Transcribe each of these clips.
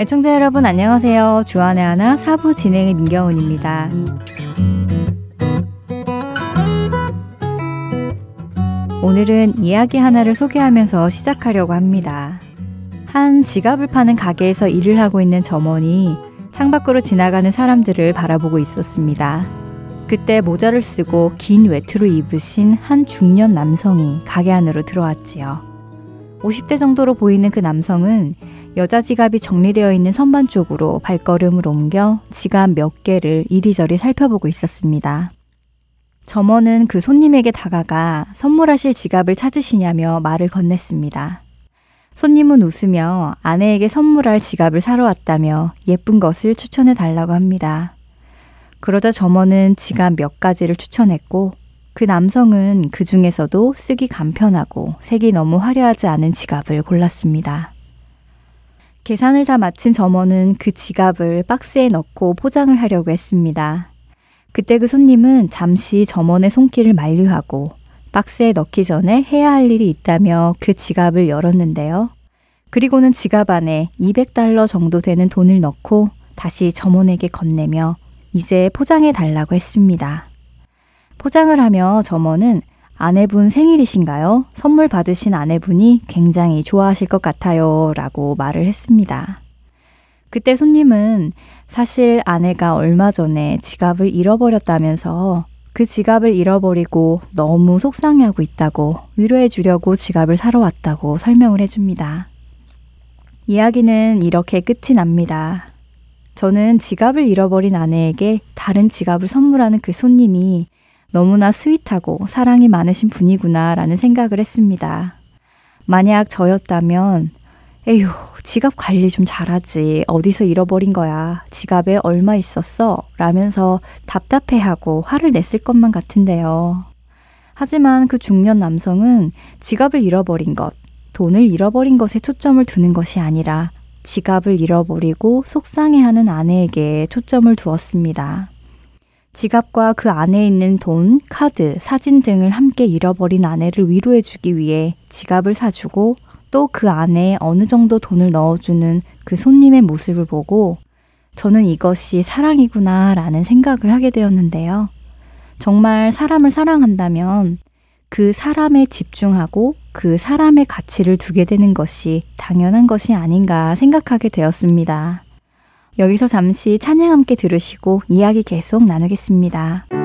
애청자 여러분 안녕하세요. 주안의 하나 사부 진행의 민경훈입니다. 오늘은 이야기 하나를 소개하면서 시작하려고 합니다. 한 지갑을 파는 가게에서 일을 하고 있는 점원이 창밖으로 지나가는 사람들을 바라보고 있었습니다. 그때 모자를 쓰고 긴 외투를 입으신 한 중년 남성이 가게 안으로 들어왔지요. 50대 정도로 보이는 그 남성은 여자 지갑이 정리되어 있는 선반 쪽으로 발걸음을 옮겨 지갑 몇 개를 이리저리 살펴보고 있었습니다. 점원은 그 손님에게 다가가 선물하실 지갑을 찾으시냐며 말을 건넸습니다. 손님은 웃으며 아내에게 선물할 지갑을 사러 왔다며 예쁜 것을 추천해 달라고 합니다. 그러자 점원은 지갑 몇 가지를 추천했고 그 남성은 그 중에서도 쓰기 간편하고 색이 너무 화려하지 않은 지갑을 골랐습니다. 계산을 다 마친 점원은 그 지갑을 박스에 넣고 포장을 하려고 했습니다. 그때 그 손님은 잠시 점원의 손길을 만류하고 박스에 넣기 전에 해야 할 일이 있다며 그 지갑을 열었는데요. 그리고는 지갑 안에 200달러 정도 되는 돈을 넣고 다시 점원에게 건네며 이제 포장해 달라고 했습니다. 포장을 하며 점원은 아내분 생일이신가요? 선물 받으신 아내분이 굉장히 좋아하실 것 같아요. 라고 말을 했습니다. 그때 손님은 사실 아내가 얼마 전에 지갑을 잃어버렸다면서 그 지갑을 잃어버리고 너무 속상해하고 있다고 위로해 주려고 지갑을 사러 왔다고 설명을 해줍니다. 이야기는 이렇게 끝이 납니다. 저는 지갑을 잃어버린 아내에게 다른 지갑을 선물하는 그 손님이 너무나 sweet하고 사랑이 많으신 분이구나 라는 생각을 했습니다. 만약 저였다면, 에휴, 지갑 관리 좀 잘하지. 어디서 잃어버린 거야. 지갑에 얼마 있었어? 라면서 답답해하고 화를 냈을 것만 같은데요. 하지만 그 중년 남성은 지갑을 잃어버린 것, 돈을 잃어버린 것에 초점을 두는 것이 아니라 지갑을 잃어버리고 속상해하는 아내에게 초점을 두었습니다. 지갑과 그 안에 있는 돈, 카드, 사진 등을 함께 잃어버린 아내를 위로해주기 위해 지갑을 사주고 또 그 안에 어느 정도 돈을 넣어주는 그 손님의 모습을 보고 저는 이것이 사랑이구나 라는 생각을 하게 되었는데요. 정말 사람을 사랑한다면 그 사람에 집중하고 그 사람의 가치를 두게 되는 것이 당연한 것이 아닌가 생각하게 되었습니다. 여기서 잠시 찬양 함께 들으시고 이야기 계속 나누겠습니다.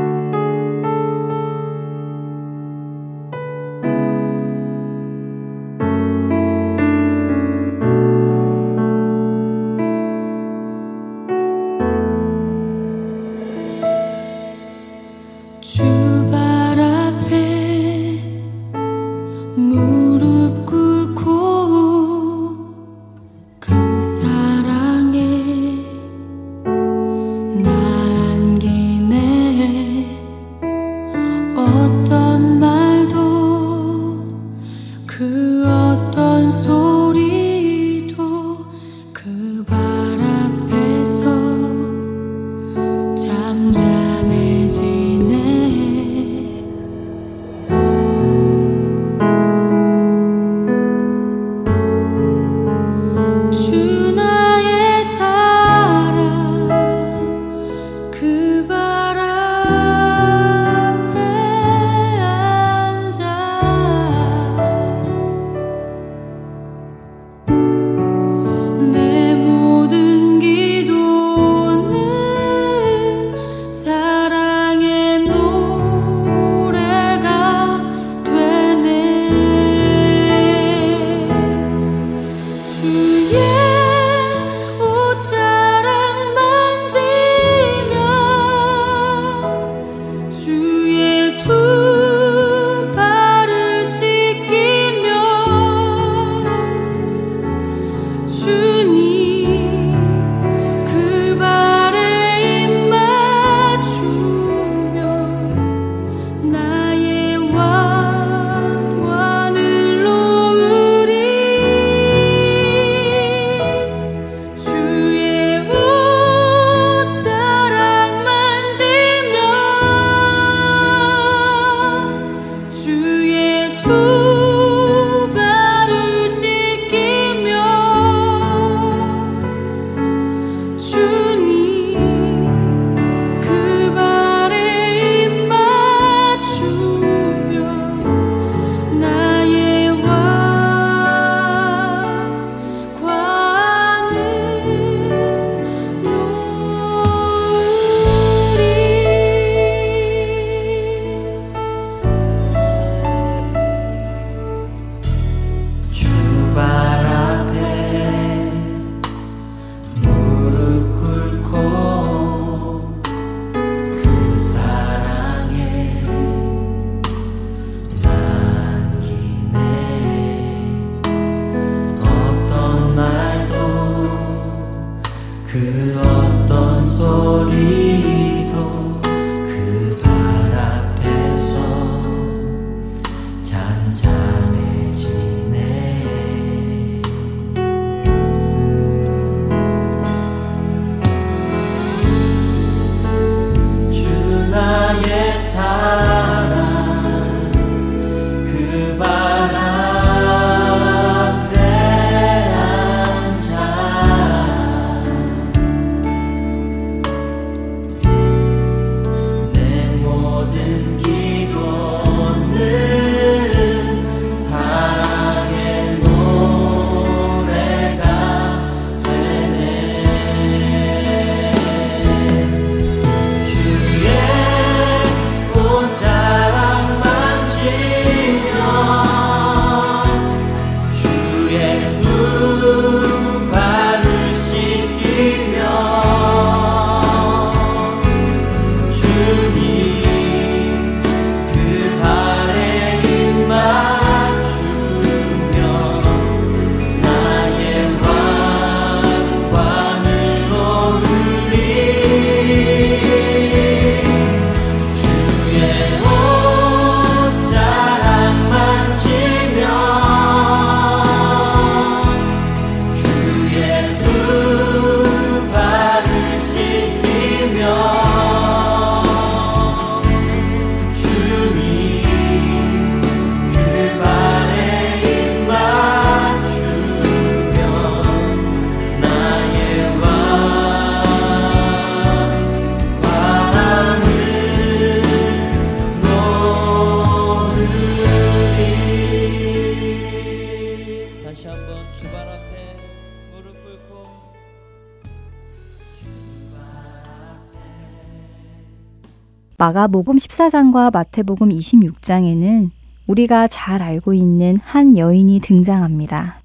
마가복음 14장과 마태복음 26장에는 우리가 잘 알고 있는 한 여인이 등장합니다.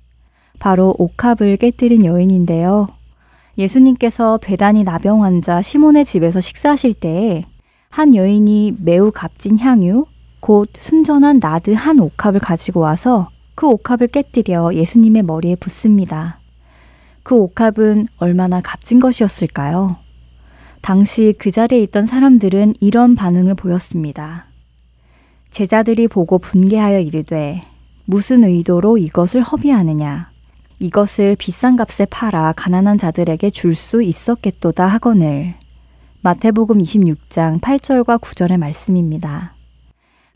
바로 옥합을 깨뜨린 여인인데요. 예수님께서 배단이 나병 환자 시몬의 집에서 식사하실 때에 한 여인이 매우 값진 향유, 곧 순전한 나드 한 옥합을 가지고 와서 그 옥합을 깨뜨려 예수님의 머리에 붓습니다. 그 옥합은 얼마나 값진 것이었을까요? 당시 그 자리에 있던 사람들은 이런 반응을 보였습니다. 제자들이 보고 분개하여 이르되 무슨 의도로 이것을 허비하느냐? 이것을 비싼 값에 팔아 가난한 자들에게 줄 수 있었겠도다 하거늘. 마태복음 26장 8절과 9절의 말씀입니다.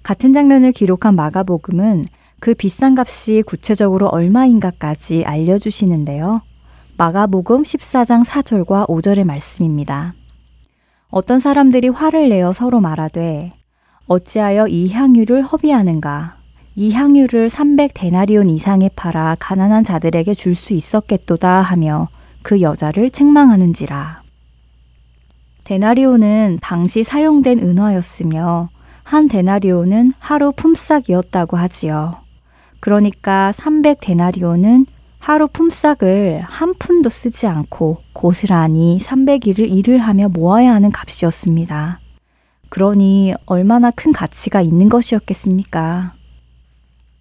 같은 장면을 기록한 마가복음은 그 비싼 값이 구체적으로 얼마인가까지 알려주시는데요. 마가복음 14장 4절과 5절의 말씀입니다. 어떤 사람들이 화를 내어 서로 말하되 어찌하여 이 향유를 허비하는가? 이 향유를 300 데나리온 이상에 팔아 가난한 자들에게 줄 수 있었겠도다 하며 그 여자를 책망하는지라. 데나리온은 당시 사용된 은화였으며 한 데나리온은 하루 품삯이었다고 하지요. 그러니까 300 데나리온은 하루 품삯을 한 푼도 쓰지 않고 고스란히 300일을 일을 하며 모아야 하는 값이었습니다. 그러니 얼마나 큰 가치가 있는 것이었겠습니까?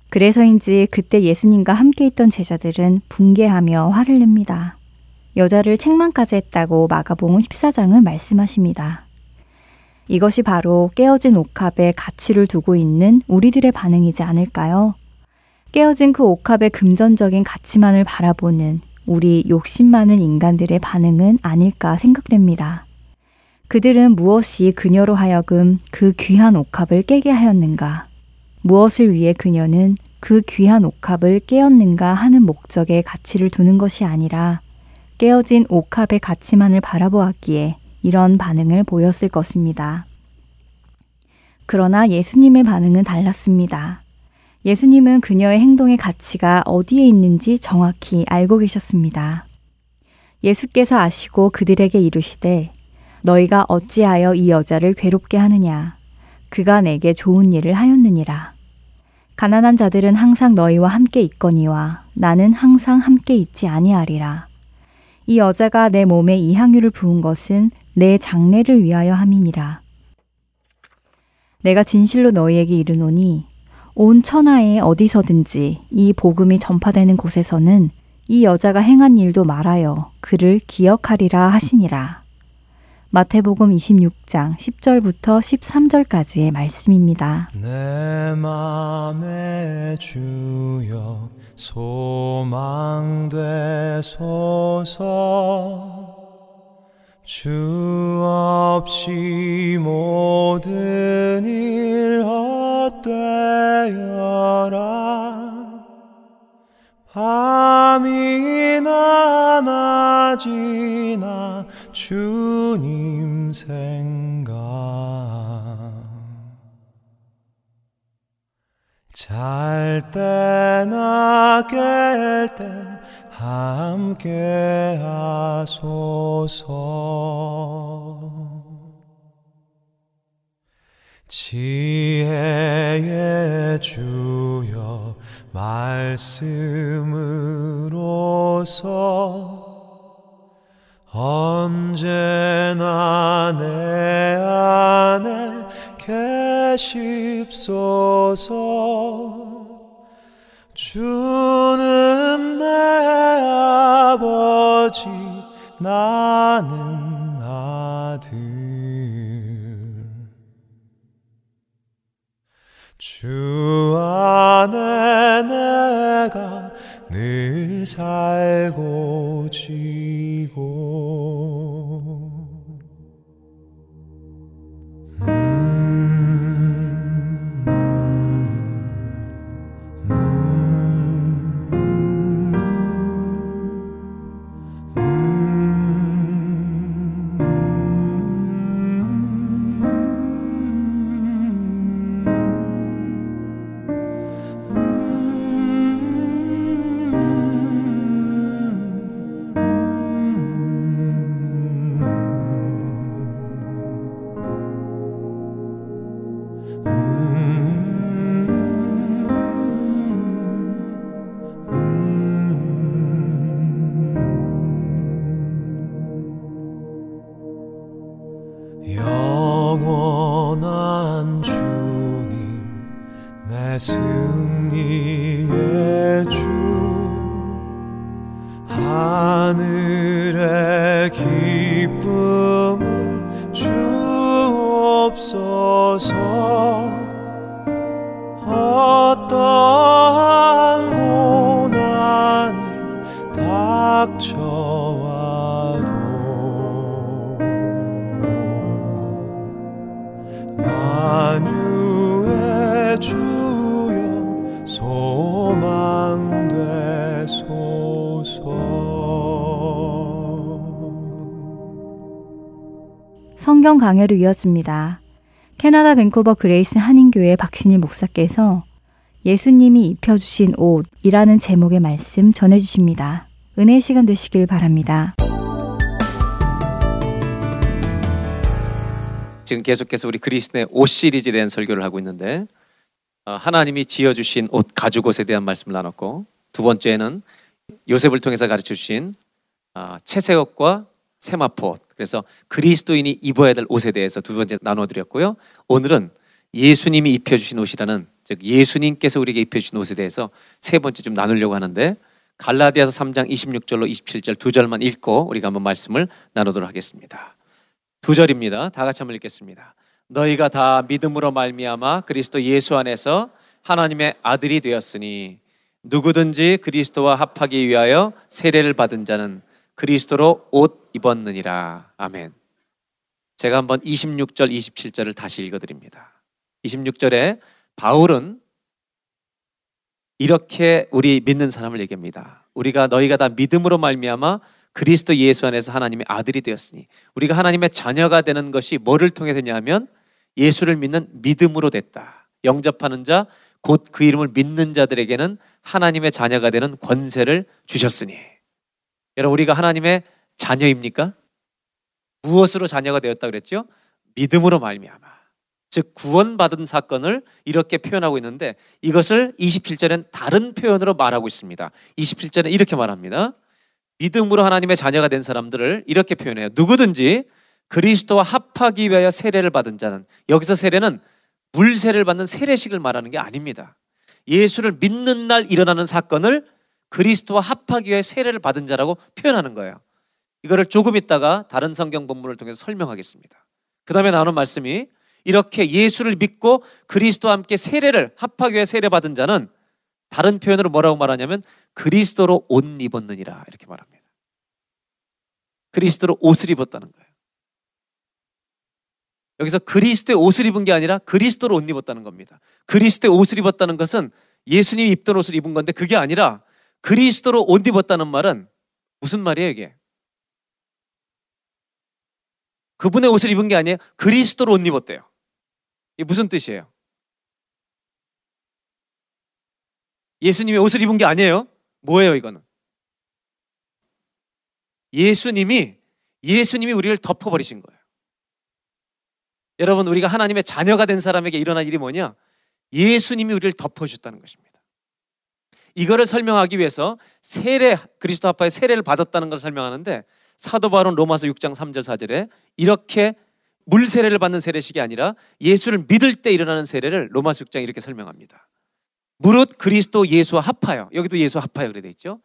그래서인지 그때 예수님과 함께 있던 제자들은 붕괴하며 화를 냅니다. 여자를 책망까지 했다고 마가복음 14장은 말씀하십니다. 이것이 바로 깨어진 옥합에 가치를 두고 있는 우리들의 반응이지 않을까요? 깨어진 그 옥합의 금전적인 가치만을 바라보는 우리 욕심 많은 인간들의 반응은 아닐까 생각됩니다. 그들은 무엇이 그녀로 하여금 그 귀한 옥합을 깨게 하였는가? 무엇을 위해 그녀는 그 귀한 옥합을 깨었는가 하는 목적에 가치를 두는 것이 아니라 깨어진 옥합의 가치만을 바라보았기에 이런 반응을 보였을 것입니다. 그러나 예수님의 반응은 달랐습니다. 예수님은 그녀의 행동의 가치가 어디에 있는지 정확히 알고 계셨습니다. 예수께서 아시고 그들에게 이르시되 너희가 어찌하여 이 여자를 괴롭게 하느냐? 그가 내게 좋은 일을 하였느니라. 가난한 자들은 항상 너희와 함께 있거니와 나는 항상 함께 있지 아니하리라. 이 여자가 내 몸에 이 향유를 부은 것은 내 장례를 위하여 함이니라. 내가 진실로 너희에게 이르노니 온 천하에 어디서든지 이 복음이 전파되는 곳에서는 이 여자가 행한 일도 말하여 그를 기억하리라 하시니라. 마태복음 26장 10절부터 13절까지의 말씀입니다. 내 맘에 주여 소망되소서 주 없이 모든 일 헛되어라. 밤이나 낮이나 주님 생각. 잘 때나 깰때 함께 하소서. 지혜의 주여 말씀 강해로 이어집니다. 캐나다 밴쿠버 그레이스 한인교회 박신일 목사께서 예수님이 입혀주신 옷이라는 제목의 말씀 전해주십니다. 은혜의 시간 되시길 바랍니다. 지금 계속해서 우리 그리스도의 옷 시리즈에 대한 설교를 하고 있는데 어, 하나님이 지어주신 옷 가죽 옷에 대한 말씀을 나눴고 두 번째는 요셉을 통해서 가르쳐 주신 아, 채색옷과 세마포 그래서 그리스도인이 입어야 될 옷에 대해서 두 번째 나눠드렸고요 오늘은 예수님이 입혀주신 옷이라는 즉 예수님께서 우리에게 입혀주신 옷에 대해서 세 번째 좀 나누려고 하는데 갈라디아서 3장 26절로 27절 두 절만 읽고 우리가 한번 말씀을 나누도록 하겠습니다. 두 절입니다. 다 같이 한번 읽겠습니다. 너희가 다 믿음으로 말미암아 그리스도 예수 안에서 하나님의 아들이 되었으니 누구든지 그리스도와 합하기 위하여 세례를 받은 자는 그리스도로 옷 입었느니라. 아멘. 제가 한번 26절, 27절을 다시 읽어드립니다. 26절에 바울은 이렇게 우리 믿는 사람을 얘기합니다. 우리가 너희가 다 믿음으로 말미암아 그리스도 예수 안에서 하나님의 아들이 되었으니 우리가 하나님의 자녀가 되는 것이 뭐를 통해 되냐면 예수를 믿는 믿음으로 됐다. 영접하는 자, 곧 그 이름을 믿는 자들에게는 하나님의 자녀가 되는 권세를 주셨으니. 여러분, 우리가 하나님의 자녀입니까? 무엇으로 자녀가 되었다 그랬죠? 믿음으로 말미암아. 즉 구원받은 사건을 이렇게 표현하고 있는데 이것을 27절엔 다른 표현으로 말하고 있습니다. 27절에 이렇게 말합니다. 믿음으로 하나님의 자녀가 된 사람들을 이렇게 표현해요. 누구든지 그리스도와 합하기 위하여 세례를 받은 자는 여기서 세례는 물세를 받는 세례식을 말하는 게 아닙니다. 예수를 믿는 날 일어나는 사건을 그리스도와 합하기 위해 세례를 받은 자라고 표현하는 거예요. 이거를 조금 있다가 다른 성경 본문을 통해서 설명하겠습니다. 그 다음에 나오는 말씀이 이렇게 예수를 믿고 그리스도와 함께 세례를 합하기 위해 세례 받은 자는 다른 표현으로 뭐라고 말하냐면 그리스도로 옷 입었느니라 이렇게 말합니다. 그리스도로 옷을 입었다는 거예요. 여기서 그리스도의 옷을 입은 게 아니라 그리스도로 옷 입었다는 겁니다. 그리스도의 옷을 입었다는 것은 예수님이 입던 옷을 입은 건데 그게 아니라 그리스도로 옷 입었다는 말은 무슨 말이에요 이게? 그분의 옷을 입은 게 아니에요. 그리스도로 옷 입었대요. 이게 무슨 뜻이에요? 예수님의 옷을 입은 게 아니에요. 뭐예요, 이거는? 예수님이, 예수님이 우리를 덮어버리신 거예요. 여러분, 우리가 하나님의 자녀가 된 사람에게 일어난 일이 뭐냐? 예수님이 우리를 덮어주셨다는 것입니다. 이거를 설명하기 위해서 세례, 그리스도 합파의 세례를 받았다는 걸 설명하는데 사도 바울은 로마서 6장 3절 4절에 이렇게 물 세례를 받는 세례식이 아니라 예수를 믿을 때 일어나는 세례를 로마서 6장 이렇게 설명합니다. 무릇 그리스도 예수와 합하여 여기도 예수와 합하여 그래 돼 있죠.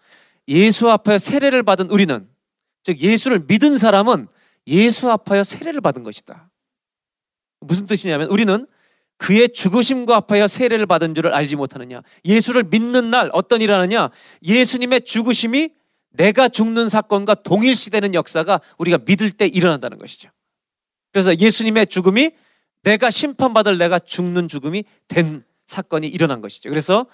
예수와 합하여 세례를 받은 우리는 즉 예수를 믿은 사람은 예수 합하여 세례를 받은 것이다. 무슨 뜻이냐면 우리는 그의 죽으심과 합하여 세례를 받은 줄을 알지 못하느냐. 예수를 믿는 날 어떤 일이 하느냐. 예수님의 죽으심이 내가 죽는 사건과 동일시되는 역사가 우리가 믿을 때 일어난다는 것이죠. 그래서 예수님의 죽음이 내가 심판받을 내가 죽는 죽음이 된 사건이 일어난 것이죠. 그래서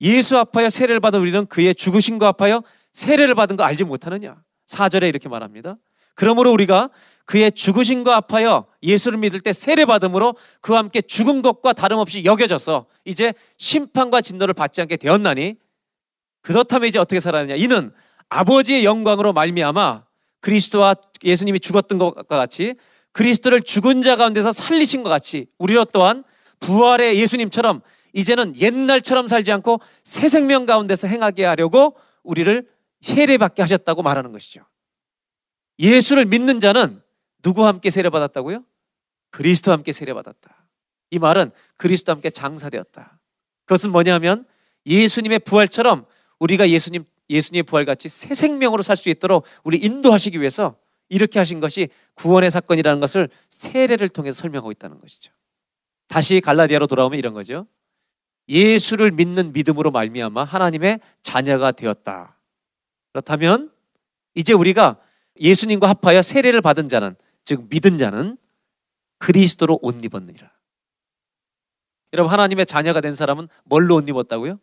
예수 합하여 세례를 받은 우리는 그의 죽으심과 합하여 세례를 받은 거 알지 못하느냐. 4절에 이렇게 말합니다. 그러므로 우리가 그의 죽으심과 합하여 예수를 믿을 때 세례 받음으로 그와 함께 죽은 것과 다름없이 여겨져서 이제 심판과 진노를 받지 않게 되었나니 그렇다면 이제 어떻게 살아느냐 이는 아버지의 영광으로 말미암아 그리스도와 예수님이 죽었던 것과 같이 그리스도를 죽은 자 가운데서 살리신 것 같이 우리로 또한 부활의 예수님처럼 이제는 옛날처럼 살지 않고 새 생명 가운데서 행하게 하려고 우리를 세례받게 하셨다고 말하는 것이죠. 예수를 믿는 자는 누구와 함께 세례받았다고요? 그리스도와 함께 세례받았다. 이 말은 그리스도와 함께 장사되었다. 그것은 뭐냐면 예수님의 부활처럼 우리가 예수님 예수님의 부활같이 새 생명으로 살 수 있도록 우리 인도하시기 위해서 이렇게 하신 것이 구원의 사건이라는 것을 세례를 통해서 설명하고 있다는 것이죠. 다시 갈라디아로 돌아오면 이런 거죠. 예수를 믿는 믿음으로 말미암아 하나님의 자녀가 되었다. 그렇다면 이제 우리가 예수님과 합하여 세례를 받은 자는 즉 믿은 자는 그리스도로 옷 입었느니라. 여러분 하나님의 자녀가 된 사람은 뭘로 옷 입었다고요?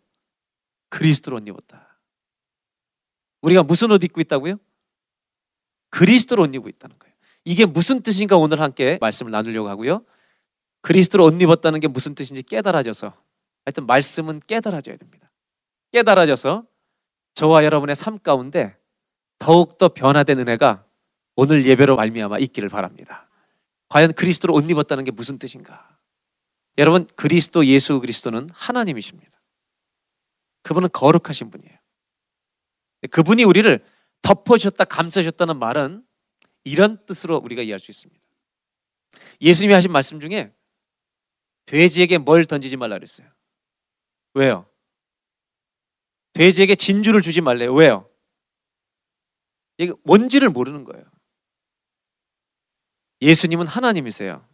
그리스도로 옷 입었다. 우리가 무슨 옷 입고 있다고요? 그리스도로 옷 입고 있다는 거예요. 이게 무슨 뜻인가 오늘 함께 말씀을 나누려고 하고요. 그리스도로 옷 입었다는 게 무슨 뜻인지 깨달아져서 하여튼 말씀은 깨달아져야 됩니다. 깨달아져서 저와 여러분의 삶 가운데 더욱더 변화된 은혜가 오늘 예배로 말미암아 있기를 바랍니다. 과연 그리스도로 옷 입었다는 게 무슨 뜻인가? 여러분 그리스도 예수 그리스도는 하나님이십니다. 그분은 거룩하신 분이에요. 그분이 우리를 덮어주셨다 감싸주셨다는 말은 이런 뜻으로 우리가 이해할 수 있습니다. 예수님이 하신 말씀 중에 돼지에게 뭘 던지지 말라 그랬어요. 왜요? 돼지에게 진주를 주지 말래요. 왜요? 이게 뭔지를 모르는 거예요. 예수님은 하나님이세요.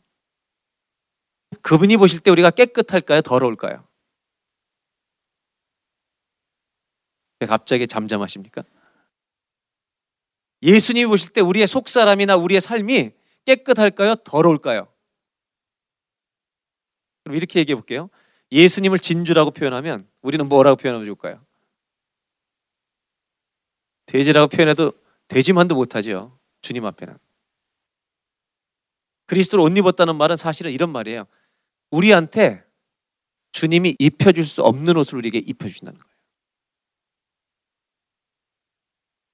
그분이 보실 때 우리가 깨끗할까요? 더러울까요? 왜 갑자기 잠잠하십니까? 예수님이 보실 때 우리의 속사람이나 우리의 삶이 깨끗할까요? 더러울까요? 그럼 이렇게 얘기해 볼게요. 예수님을 진주라고 표현하면 우리는 뭐라고 표현하면 좋을까요? 돼지라고 표현해도 돼지만도 못하죠. 주님 앞에는. 그리스도를 옷 입었다는 말은 사실은 이런 말이에요. 우리한테 주님이 입혀줄 수 없는 옷을 우리에게 입혀주신다는 거예요.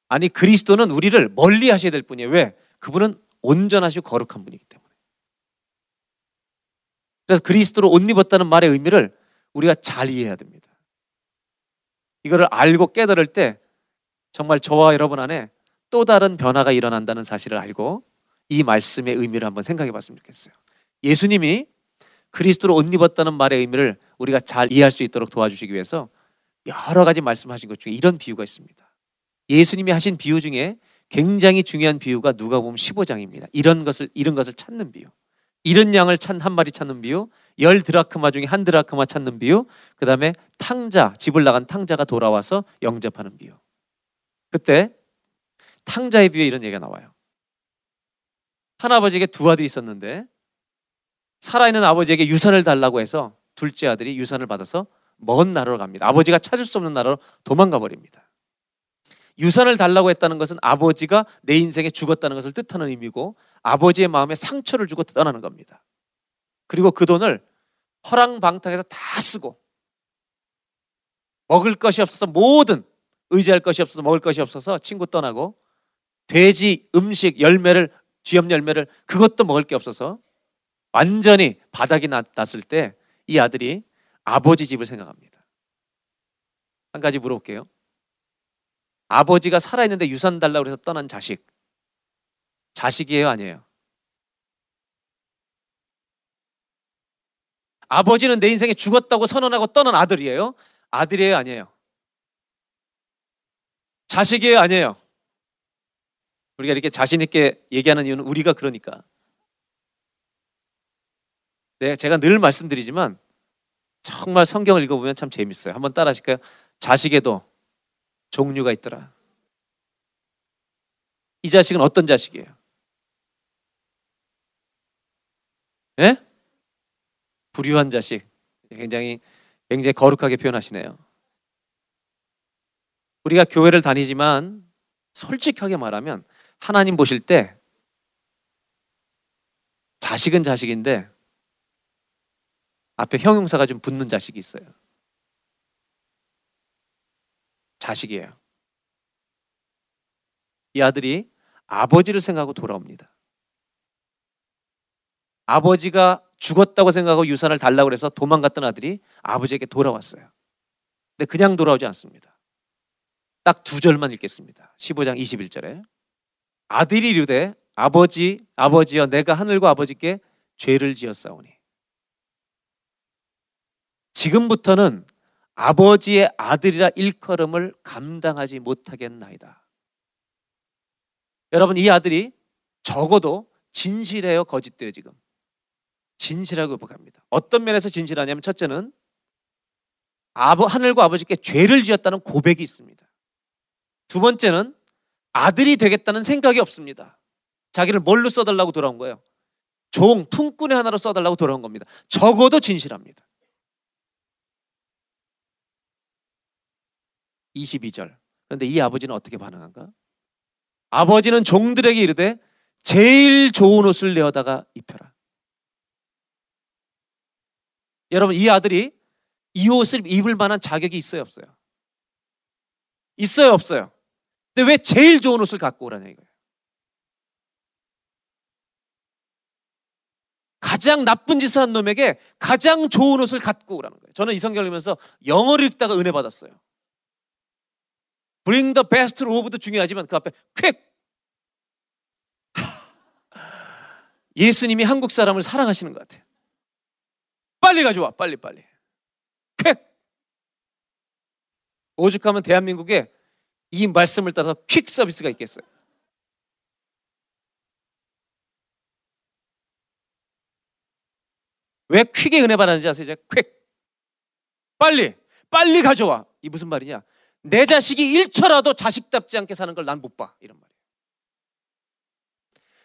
아니 그리스도는 우리를 멀리 하셔야 될 뿐이에요. 왜? 그분은 온전하시고 거룩한 분이기 때문에. 그래서 그리스도로 옷 입었다는 말의 의미를 우리가 잘 이해해야 됩니다. 이거를 알고 깨달을 때 정말 저와 여러분 안에 또 다른 변화가 일어난다는 사실을 알고 이 말씀의 의미를 한번 생각해 봤으면 좋겠어요. 예수님이 그리스도로 옷 입었다는 말의 의미를 우리가 잘 이해할 수 있도록 도와주시기 위해서 여러 가지 말씀하신 것 중에 이런 비유가 있습니다. 예수님이 하신 비유 중에 굉장히 중요한 비유가 누가 보면 15장입니다. 이런 것을 이런 것을 찾는 비유. 이런 양을 찬 한 마리 찾는 비유, 열 드라크마 중에 한 드라크마 찾는 비유, 그 다음에 탕자 집을 나간 탕자가 돌아와서 영접하는 비유. 그때 탕자의 비유에 이런 얘기가 나와요. 할아버지에게 두 아들이 있었는데 살아있는 아버지에게 유산을 달라고 해서 둘째 아들이 유산을 받아서 먼 나라로 갑니다. 아버지가 찾을 수 없는 나라로 도망가 버립니다. 유산을 달라고 했다는 것은 아버지가 내 인생에 죽었다는 것을 뜻하는 의미고 아버지의 마음에 상처를 주고 떠나는 겁니다. 그리고 그 돈을 허랑방탕해서 다 쓰고 먹을 것이 없어서 모든 의지할 것이 없어서 먹을 것이 없어서 친구 떠나고 돼지 음식 열매를 쥐염 열매를 그것도 먹을 게 없어서 완전히 바닥이 났을 때 이 아들이 아버지 집을 생각합니다. 한 가지 물어볼게요. 아버지가 살아있는데 유산 달라고 해서 떠난 자식. 자식이에요, 아니에요? 아버지는 내 인생에 죽었다고 선언하고 떠난 아들이에요? 아들이에요, 아니에요? 자식이에요, 아니에요? 우리가 이렇게 자신 있게 얘기하는 이유는 우리가 그러니까. 네, 제가 늘 말씀드리지만 정말 성경을 읽어보면 참 재밌어요. 한번 따라 하실까요? 자식에도 종류가 있더라. 이 자식은 어떤 자식이에요? 예? 불의한 자식. 굉장히 굉장히 거룩하게 표현하시네요. 우리가 교회를 다니지만 솔직하게 말하면 하나님 보실 때 자식은 자식인데 앞에 형용사가 좀 붙는 자식이 있어요. 자식이에요. 이 아들이 아버지를 생각하고 돌아옵니다. 아버지가 죽었다고 생각하고 유산을 달라고 그래서 도망갔던 아들이 아버지에게 돌아왔어요. 근데 그냥 돌아오지 않습니다. 딱 두 절만 읽겠습니다. 15장 21절에 아들이 이르되 아버지 아버지여 내가 하늘과 아버지께 죄를 지었사오니 지금부터는 아버지의 아들이라 일컬음을 감당하지 못하겠나이다. 여러분 이 아들이 적어도 진실해요 거짓돼요 지금 진실하고 회복합니다. 어떤 면에서 진실하냐면 첫째는 아버 하늘과 아버지께 죄를 지었다는 고백이 있습니다. 두 번째는 아들이 되겠다는 생각이 없습니다. 자기를 뭘로 써달라고 돌아온 거예요? 종, 품꾼의 하나로 써달라고 돌아온 겁니다. 적어도 진실합니다. 22절. 그런데 이 아버지는 어떻게 반응한가? 아버지는 종들에게 이르되 제일 좋은 옷을 내어다가 입혀라. 여러분 이 아들이 이 옷을 입을 만한 자격이 있어요 없어요? 있어요 없어요? 근데 왜 제일 좋은 옷을 갖고 오라냐 이거예요. 가장 나쁜 짓을 한 놈에게 가장 좋은 옷을 갖고 오라는 거예요. 저는 이 성경을 읽으면서 영어를 읽다가 은혜 받았어요. Bring the best of도 중요하지만 그 앞에 quick 예수님이 한국 사람을 사랑하시는 것 같아요. 빨리 가져와, 빨리 빨리. 퀵. 오죽하면 대한민국에 이 말씀을 따서 퀵 서비스가 있겠어요. 왜 퀵에 은혜 받았는지 아세요? 퀵. 빨리, 빨리 가져와. 이 무슨 말이냐? 내 자식이 1초라도 자식답지 않게 사는 걸 난 못 봐. 이런 말이에요.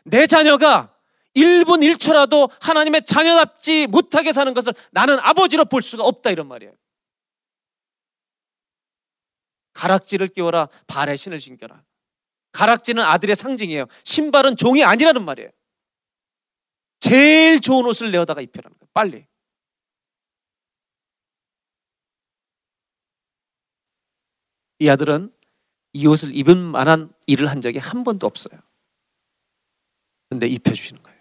내 자녀가 1분 1초라도 하나님의 자녀답지 못하게 사는 것을 나는 아버지로 볼 수가 없다. 이런 말이에요. 가락지를 끼워라. 발에 신을 신겨라. 가락지는 아들의 상징이에요. 신발은 종이 아니라는 말이에요. 제일 좋은 옷을 내어다가 입혀라는 거예요. 빨리. 이 아들은 이 옷을 입은 만한 일을 한 적이 한 번도 없어요. 근데 입혀주시는 거예요.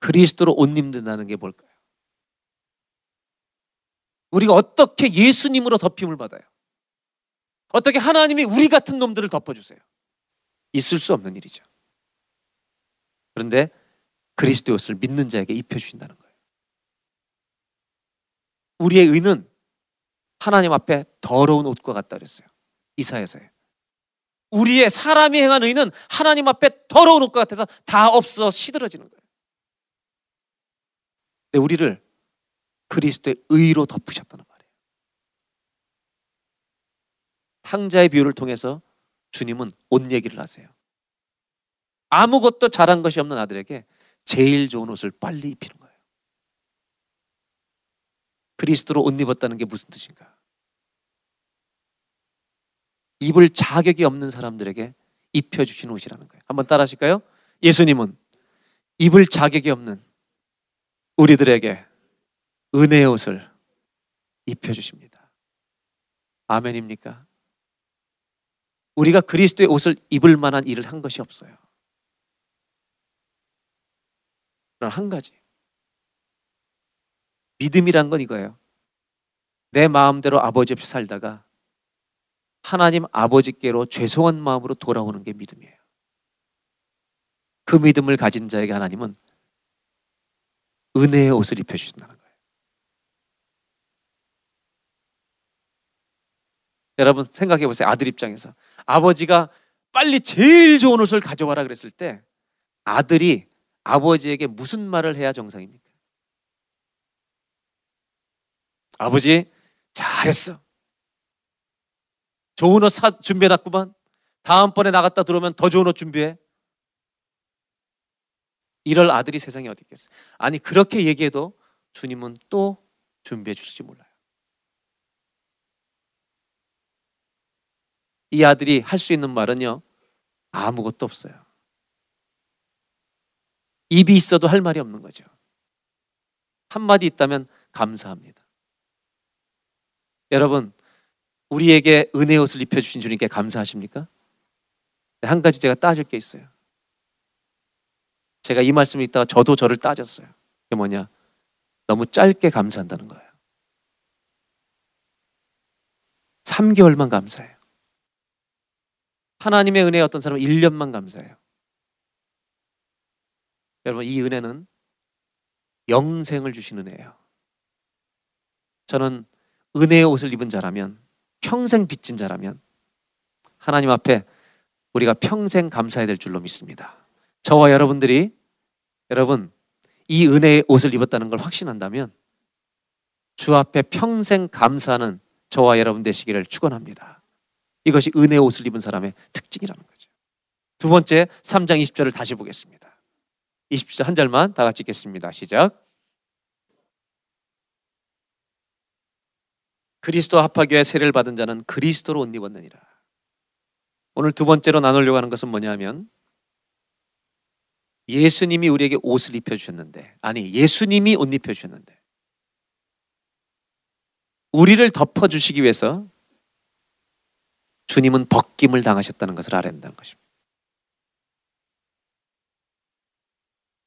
그리스도로 옷 입는다는 게 뭘까요? 우리가 어떻게 예수님으로 덮임을 받아요? 어떻게 하나님이 우리 같은 놈들을 덮어주세요? 있을 수 없는 일이죠. 그런데 그리스도 옷을 믿는 자에게 입혀주신다는 거예요. 우리의 의는 하나님 앞에 더러운 옷과 같다 그랬어요. 이사에서요. 우리의 사람이 행한 의는 하나님 앞에 더러운 옷과 같아서 다 없어 시들어지는 거예요. 근데 우리를 그리스도의 의로 덮으셨다는 말이에요. 탕자의 비유를 통해서 주님은 옷 얘기를 하세요. 아무것도 잘한 것이 없는 아들에게 제일 좋은 옷을 빨리 입히는 거예요. 그리스도로 옷 입었다는 게 무슨 뜻인가? 입을 자격이 없는 사람들에게 입혀주신 옷이라는 거예요. 한번 따라 하실까요? 예수님은 입을 자격이 없는 우리들에게 은혜의 옷을 입혀주십니다. 아멘입니까? 우리가 그리스도의 옷을 입을 만한 일을 한 것이 없어요. 그러나 한 가지. 믿음이란 건 이거예요. 내 마음대로 아버지 없이 살다가 하나님 아버지께로 죄송한 마음으로 돌아오는 게 믿음이에요. 그 믿음을 가진 자에게 하나님은 은혜의 옷을 입혀주신다는 거예요. 여러분 생각해 보세요. 아들 입장에서. 아버지가 빨리 제일 좋은 옷을 가져와라 그랬을 때 아들이 아버지에게 무슨 말을 해야 정상입니까? 아버지, 잘했어. 좋은 옷 사, 준비해놨구만. 다음번에 나갔다 들어오면 더 좋은 옷 준비해. 이럴 아들이 세상에 어디 있겠어요. 아니, 그렇게 얘기해도 주님은 또 준비해 주실지 몰라요. 이 아들이 할 수 있는 말은요, 아무것도 없어요. 입이 있어도 할 말이 없는 거죠. 한마디 있다면 감사합니다. 여러분, 우리에게 은혜 옷을 입혀주신 주님께 감사하십니까? 네, 한 가지 제가 따질 게 있어요. 제가 이 말씀을 읽다가 저도 저를 따졌어요. 그게 뭐냐? 너무 짧게 감사한다는 거예요. 3개월만 감사해요. 하나님의 은혜에 어떤 사람은 1년만 감사해요. 여러분, 이 은혜는 영생을 주시는 은혜예요. 저는 은혜의 옷을 입은 자라면, 평생 빚진 자라면, 하나님 앞에 우리가 평생 감사해야 될 줄로 믿습니다. 저와 여러분들이, 여러분, 이 은혜의 옷을 입었다는 걸 확신한다면, 주 앞에 평생 감사하는 저와 여러분 되시기를 축원합니다. 이것이 은혜의 옷을 입은 사람의 특징이라는 거죠. 두 번째 3장 20절을 다시 보겠습니다. 20절 한 절만 다 같이 읽겠습니다. 시작. 그리스도 합하교회 세례를 받은 자는 그리스도로 옷 입었느니라. 오늘 두 번째로 나누려고 하는 것은 뭐냐면 예수님이 우리에게 옷을 입혀 주셨는데 아니 예수님이 옷 입혀 주셨는데 우리를 덮어 주시기 위해서 주님은 벗김을 당하셨다는 것을 알아야 된다는 것입니다.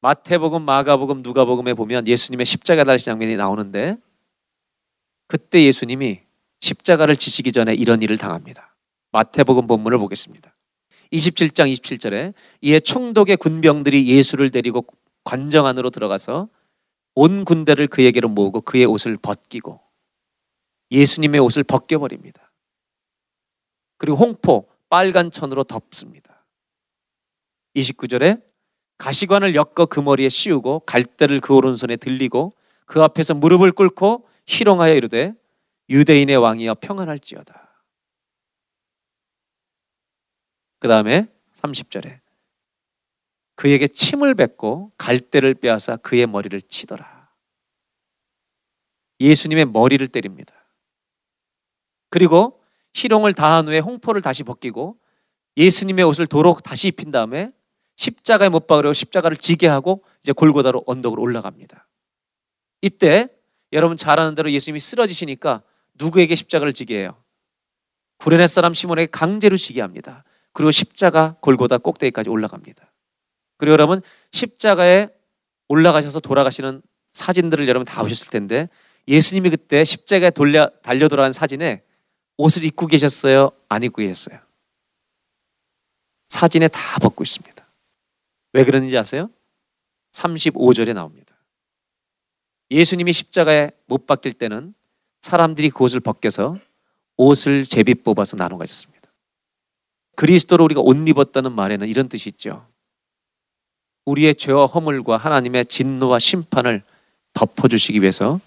마태복음, 마가복음, 누가복음에 보면 예수님의 십자가 달리신 장면이 나오는데 그때 예수님이 십자가를 지시기 전에 이런 일을 당합니다. 마태복음 본문을 보겠습니다. 27장 27절에 이에 총독의 군병들이 예수를 데리고 관정 안으로 들어가서 온 군대를 그에게로 모으고 그의 옷을 벗기고 예수님의 옷을 벗겨버립니다. 그리고 홍포 빨간 천으로 덮습니다. 29절에 가시관을 엮어 그 머리에 씌우고 갈대를 그 오른손에 들리고 그 앞에서 무릎을 꿇고 희롱하여 이르되 유대인의 왕이여 평안할지어다. 그 다음에 30절에 그에게 침을 뱉고 갈대를 빼앗아 그의 머리를 치더라. 예수님의 머리를 때립니다. 그리고 희롱을 다한 후에 홍포를 다시 벗기고 예수님의 옷을 도로 다시 입힌 다음에 십자가에 못 박으려고 십자가를 지게 하고 이제 골고다로 언덕으로 올라갑니다. 이때 여러분 잘 아는 대로 예수님이 쓰러지시니까 누구에게 십자가를 지게 해요? 구레네 사람 시몬에게 강제로 지게 합니다. 그리고 십자가 골고다 꼭대기까지 올라갑니다. 그리고 여러분 십자가에 올라가셔서 돌아가시는 사진들을 여러분 다 보셨을 텐데 예수님이 그때 십자가에 돌려 달려 돌아간 사진에 옷을 입고 계셨어요? 안 입고 계셨어요? 사진에 다 벗고 있습니다. 왜 그런지 아세요? 35절에 나옵니다. 예수님이 십자가에 못 박힐 때는 사람들이 그 옷을 벗겨서 옷을 제비 뽑아서 나눠 가졌습니다. 그리스도로 우리가 옷 입었다는 말에는 이런 뜻이 있죠. 우리의 죄와 허물과 하나님의 진노와 심판을 덮어주시기 위해서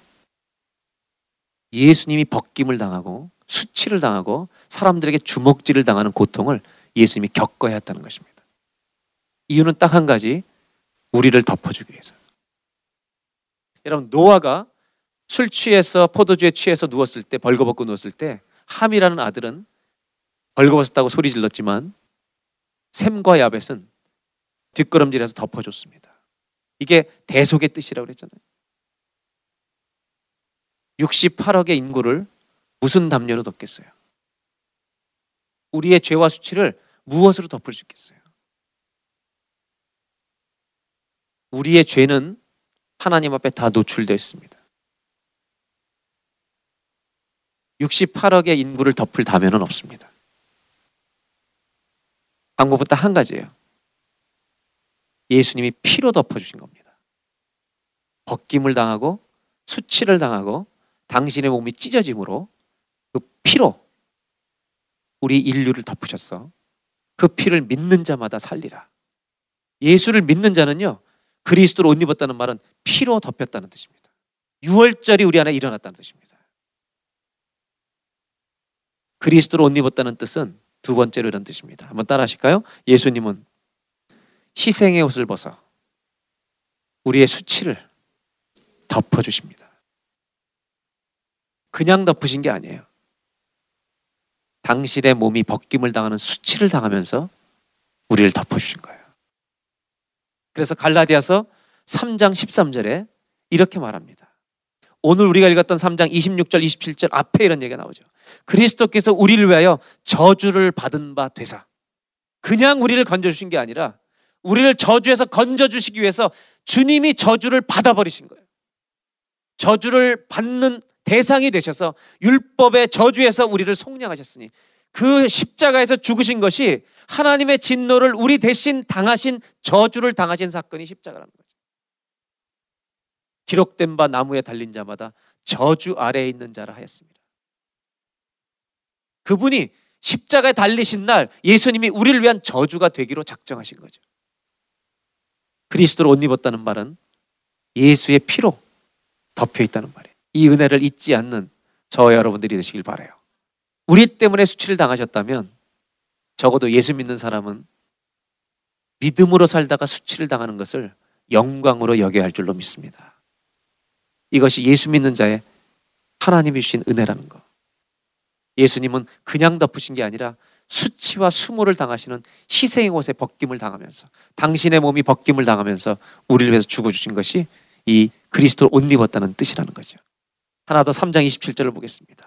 예수님이 벗김을 당하고 수치를 당하고 사람들에게 주먹질을 당하는 고통을 예수님이 겪어야 했다는 것입니다. 이유는 딱 한 가지, 우리를 덮어주기 위해서. 여러분 노아가 술 취해서 포도주에 취해서 누웠을 때 벌거벗고 누웠을 때 함이라는 아들은 벌거벗었다고 소리 질렀지만 샘과 야벳은 뒷걸음질해서 덮어줬습니다. 이게 대속의 뜻이라고 그랬잖아요. 68억의 인구를 무슨 담요로 덮겠어요? 우리의 죄와 수치를 무엇으로 덮을 수 있겠어요? 우리의 죄는 하나님 앞에 다 노출되어 있습니다. 68억의 인구를 덮을 담요는 없습니다. 방법은 딱 한 가지예요. 예수님이 피로 덮어주신 겁니다. 벗김을 당하고 수치를 당하고 당신의 몸이 찢어짐으로 그 피로 우리 인류를 덮으셨어. 그 피를 믿는 자마다 살리라. 예수를 믿는 자는요, 그리스도로 옷 입었다는 말은 피로 덮였다는 뜻입니다. 6월절이 우리 안에 일어났다는 뜻입니다. 그리스도로 옷 입었다는 뜻은 두 번째로 이런 뜻입니다. 한번 따라 하실까요? 예수님은 희생의 옷을 벗어 우리의 수치를 덮어주십니다. 그냥 덮으신 게 아니에요. 당신의 몸이 벗김을 당하는 수치를 당하면서 우리를 덮어주신 거예요. 그래서 갈라디아서 3장 13절에 이렇게 말합니다. 오늘 우리가 읽었던 3장 26절, 27절 앞에 이런 얘기가 나오죠. 그리스도께서 우리를 위하여 저주를 받은 바 되사 그냥 우리를 건져주신 게 아니라 우리를 저주에서 건져 주시기 위해서 주님이 저주를 받아버리신 거예요. 저주를 받는 대상이 되셔서 율법의 저주에서 우리를 속량하셨으니 그 십자가에서 죽으신 것이 하나님의 진노를 우리 대신 당하신 저주를 당하신 사건이 십자가라는 거죠. 기록된 바 나무에 달린 자마다 저주 아래에 있는 자라 하였습니다. 그분이 십자가에 달리신 날 예수님이 우리를 위한 저주가 되기로 작정하신 거죠. 그리스도로 옷 입었다는 말은 예수의 피로 덮여 있다는 말이에요. 이 은혜를 잊지 않는 저와 여러분들이 되시길 바래요. 우리 때문에 수치를 당하셨다면 적어도 예수 믿는 사람은 믿음으로 살다가 수치를 당하는 것을 영광으로 여겨야 할 줄로 믿습니다. 이것이 예수 믿는 자의 하나님이 주신 은혜라는 것. 예수님은 그냥 덮으신 게 아니라 수치와 수모를 당하시는 희생의 옷에 벗김을 당하면서 당신의 몸이 벗김을 당하면서 우리를 위해서 죽어주신 것이 이 그리스도를 옷 입었다는 뜻이라는 거죠. 하나 더 3장 27절을 보겠습니다.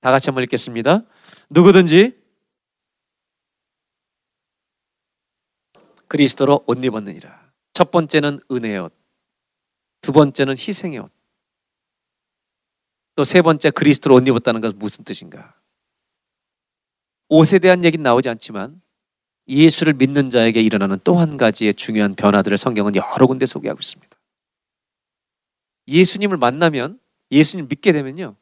다 같이 한번 읽겠습니다. 누구든지 그리스도로 옷 입었느니라. 첫 번째는 은혜의 옷. 두 번째는 희생의 옷. 또 세 번째 그리스도로 옷 입었다는 것은 무슨 뜻인가? 옷에 대한 얘기는 나오지 않지만 예수를 믿는 자에게 일어나는 또 한 가지의 중요한 변화들을 성경은 여러 군데 소개하고 있습니다. 예수님을 만나면 예수님 믿게 되면요.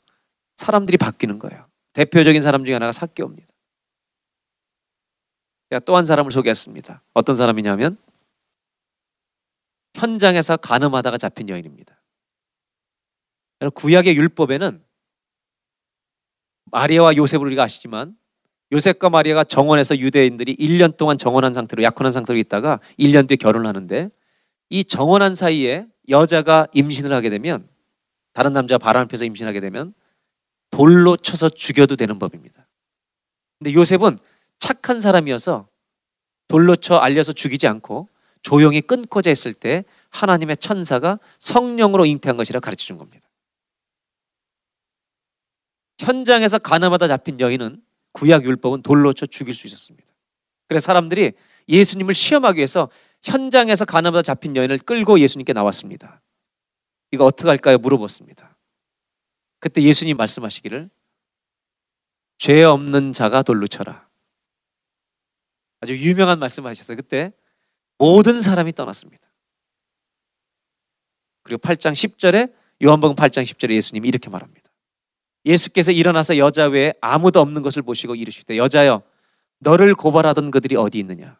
사람들이 바뀌는 거예요. 대표적인 사람 중에 하나가 사개오입니다. 제가 또 한 사람을 소개했습니다. 어떤 사람이냐면 현장에서 가늠하다가 잡힌 여인입니다. 구약의 율법에는 마리아와 요셉을 우리가 아시지만 요셉과 마리아가 정원에서 유대인들이 1년 동안 정원한 상태로 약혼한 상태로 있다가 1년 뒤에 결혼을 하는데 이 정원한 사이에 여자가 임신을 하게 되면 다른 남자가 바람을 펴서 임신하게 되면 돌로 쳐서 죽여도 되는 법입니다. 근데 요셉은 착한 사람이어서 돌로 쳐 알려서 죽이지 않고 조용히 끊고자 했을 때 하나님의 천사가 성령으로 잉태한 것이라 가르쳐 준 겁니다. 현장에서 가늠하다 잡힌 여인은 구약 율법은 돌로 쳐 죽일 수 있었습니다. 그래서 사람들이 예수님을 시험하기 위해서 현장에서 가늠하다 잡힌 여인을 끌고 예수님께 나왔습니다. 이거 어떻게 할까요? 물어봤습니다. 그때 예수님 말씀하시기를 죄 없는 자가 돌로 쳐라. 아주 유명한 말씀하셨어요. 그때 모든 사람이 떠났습니다. 그리고 8장 10절에 요한복음 8장 10절에 예수님이 이렇게 말합니다. 예수께서 일어나서 여자 외에 아무도 없는 것을 보시고 이르시되 여자여 너를 고발하던 그들이 어디 있느냐?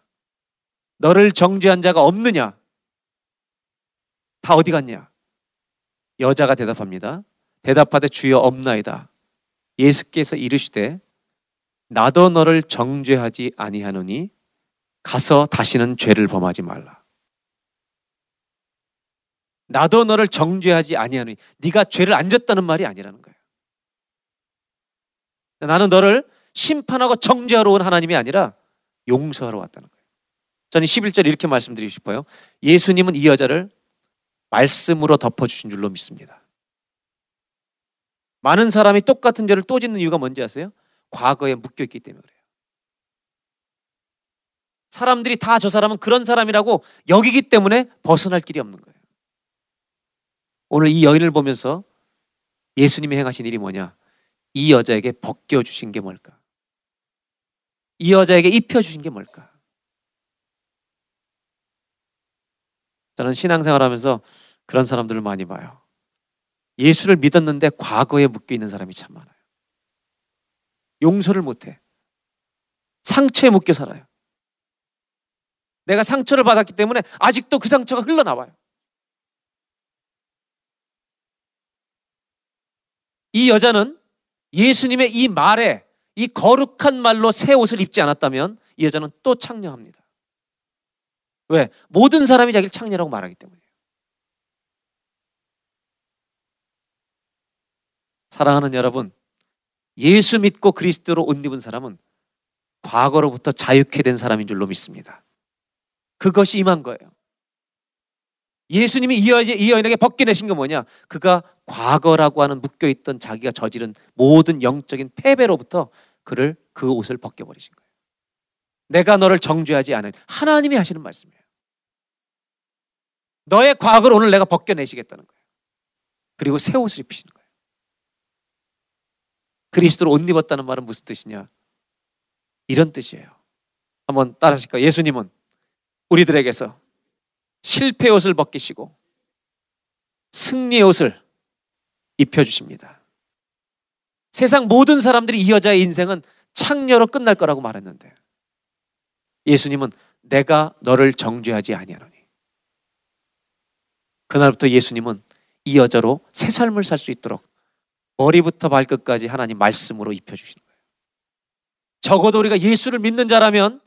너를 정죄한 자가 없느냐? 다 어디 갔냐? 여자가 대답합니다. 대답하되 주여 없나이다. 예수께서 이르시되 나도 너를 정죄하지 아니하노니 가서 다시는 죄를 범하지 말라. 나도 너를 정죄하지 아니하노니 네가 죄를 안 졌다는 말이 아니라는 거예요. 나는 너를 심판하고 정죄하러 온 하나님이 아니라 용서하러 왔다는 거예요. 저는 11절 이렇게 말씀드리고 싶어요. 예수님은 이 여자를 말씀으로 덮어주신 줄로 믿습니다. 많은 사람이 똑같은 죄를 또 짓는 이유가 뭔지 아세요? 과거에 묶여 있기 때문에 그래요. 사람들이 다 저 사람은 그런 사람이라고 여기기 때문에 벗어날 길이 없는 거예요. 오늘 이 여인을 보면서 예수님이 행하신 일이 뭐냐? 이 여자에게 벗겨 주신 게 뭘까? 이 여자에게 입혀 주신 게 뭘까? 저는 신앙생활 하면서 그런 사람들을 많이 봐요. 예수를 믿었는데 과거에 묶여 있는 사람이 참 많아요. 용서를 못 해. 상처에 묶여 살아요. 내가 상처를 받았기 때문에 아직도 그 상처가 흘러나와요. 이 여자는 예수님의 이 말에 이 거룩한 말로 새 옷을 입지 않았다면 이 여자는 또 창녀합니다. 왜? 모든 사람이 자기를 창녀라고 말하기 때문이에요. 사랑하는 여러분, 예수 믿고 그리스도로 옷 입은 사람은 과거로부터 자유케 된 사람인 줄로 믿습니다. 그것이 임한 거예요. 예수님이 이, 여, 이 여인에게 벗겨내신 게 뭐냐? 그가 과거라고 하는 묶여있던 자기가 저지른 모든 영적인 패배로부터 그를 그 옷을 벗겨버리신 거예요. 내가 너를 정죄하지 않으니 하나님이 하시는 말씀이에요. 너의 과거를 오늘 내가 벗겨내시겠다는 거예요. 그리고 새 옷을 입히시는 거예요. 그리스도를 옷 입었다는 말은 무슨 뜻이냐? 이런 뜻이에요. 한번 따라 하실까요? 예수님은 우리들에게서 실패 옷을 벗기시고 승리의 옷을 입혀주십니다. 세상 모든 사람들이 이 여자의 인생은 창녀로 끝날 거라고 말했는데 예수님은 내가 너를 정죄하지 아니하노니 그날부터 예수님은 이 여자로 새 삶을 살 수 있도록 머리부터 발끝까지 하나님 말씀으로 입혀주시는 거예요. 적어도 우리가 예수를 믿는 자라면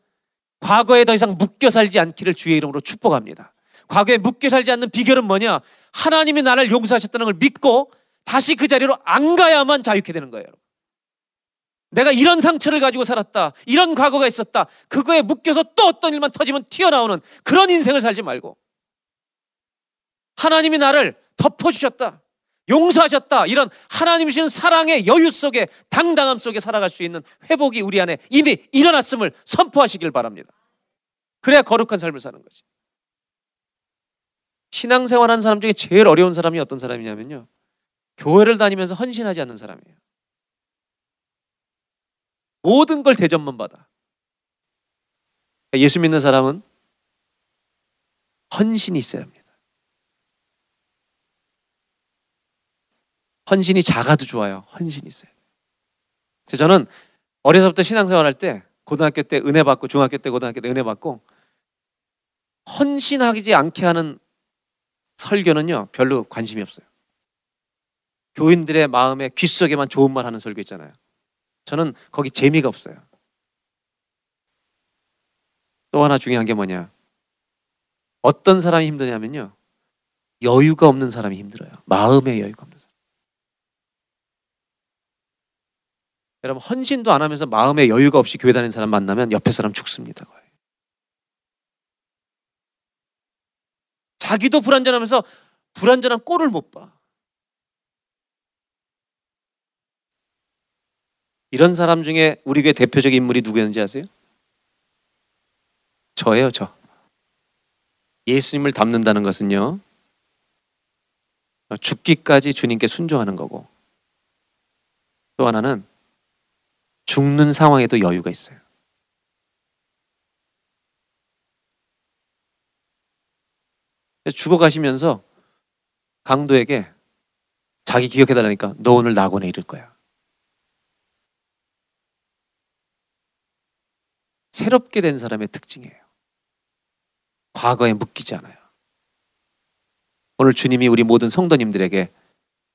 과거에 더 이상 묶여 살지 않기를 주의 이름으로 축복합니다. 과거에 묶여 살지 않는 비결은 뭐냐? 하나님이 나를 용서하셨다는 걸 믿고 다시 그 자리로 안 가야만 자유케 되는 거예요. 내가 이런 상처를 가지고 살았다. 이런 과거가 있었다. 그거에 묶여서 또 어떤 일만 터지면 튀어나오는 그런 인생을 살지 말고 하나님이 나를 덮어주셨다. 용서하셨다. 이런 하나님이신 사랑의 여유 속에 당당함 속에 살아갈 수 있는 회복이 우리 안에 이미 일어났음을 선포하시길 바랍니다. 그래야 거룩한 삶을 사는 거지. 신앙생활 하는 사람 중에 제일 어려운 사람이 어떤 사람이냐면요. 교회를 다니면서 헌신하지 않는 사람이에요. 모든 걸 대접만 받아. 예수 믿는 사람은 헌신이 있어야 합니다. 헌신이 작아도 좋아요. 헌신이 있어요. 저는 어려서부터 신앙생활 할 때 고등학교 때 은혜 받고 중학교 때 고등학교 때 은혜 받고 헌신하지 않게 하는 설교는요 별로 관심이 없어요. 교인들의 마음에 귀 속에만 좋은 말 하는 설교 있잖아요. 저는 거기 재미가 없어요. 또 하나 중요한 게 뭐냐? 어떤 사람이 힘드냐면요. 여유가 없는 사람이 힘들어요. 마음의 여유가 없는 사람. 여러분 헌신도 안 하면서 마음의 여유가 없이 교회 다니는 사람 만나면 옆에 사람 죽습니다. 거의. 자기도 불안전하면서 불안전한 꼴을 못 봐. 이런 사람 중에 우리 교회 대표적인 인물이 누구였는지 아세요? 저예요, 저. 예수님을 닮는다는 것은요, 죽기까지 주님께 순종하는 거고, 또 하나는 죽는 상황에도 여유가 있어요. 죽어가시면서 강도에게 자기 기억해달라니까 너 오늘 낙원에 이를 거야. 새롭게 된 사람의 특징이에요. 과거에 묶이지 않아요. 오늘 주님이 우리 모든 성도님들에게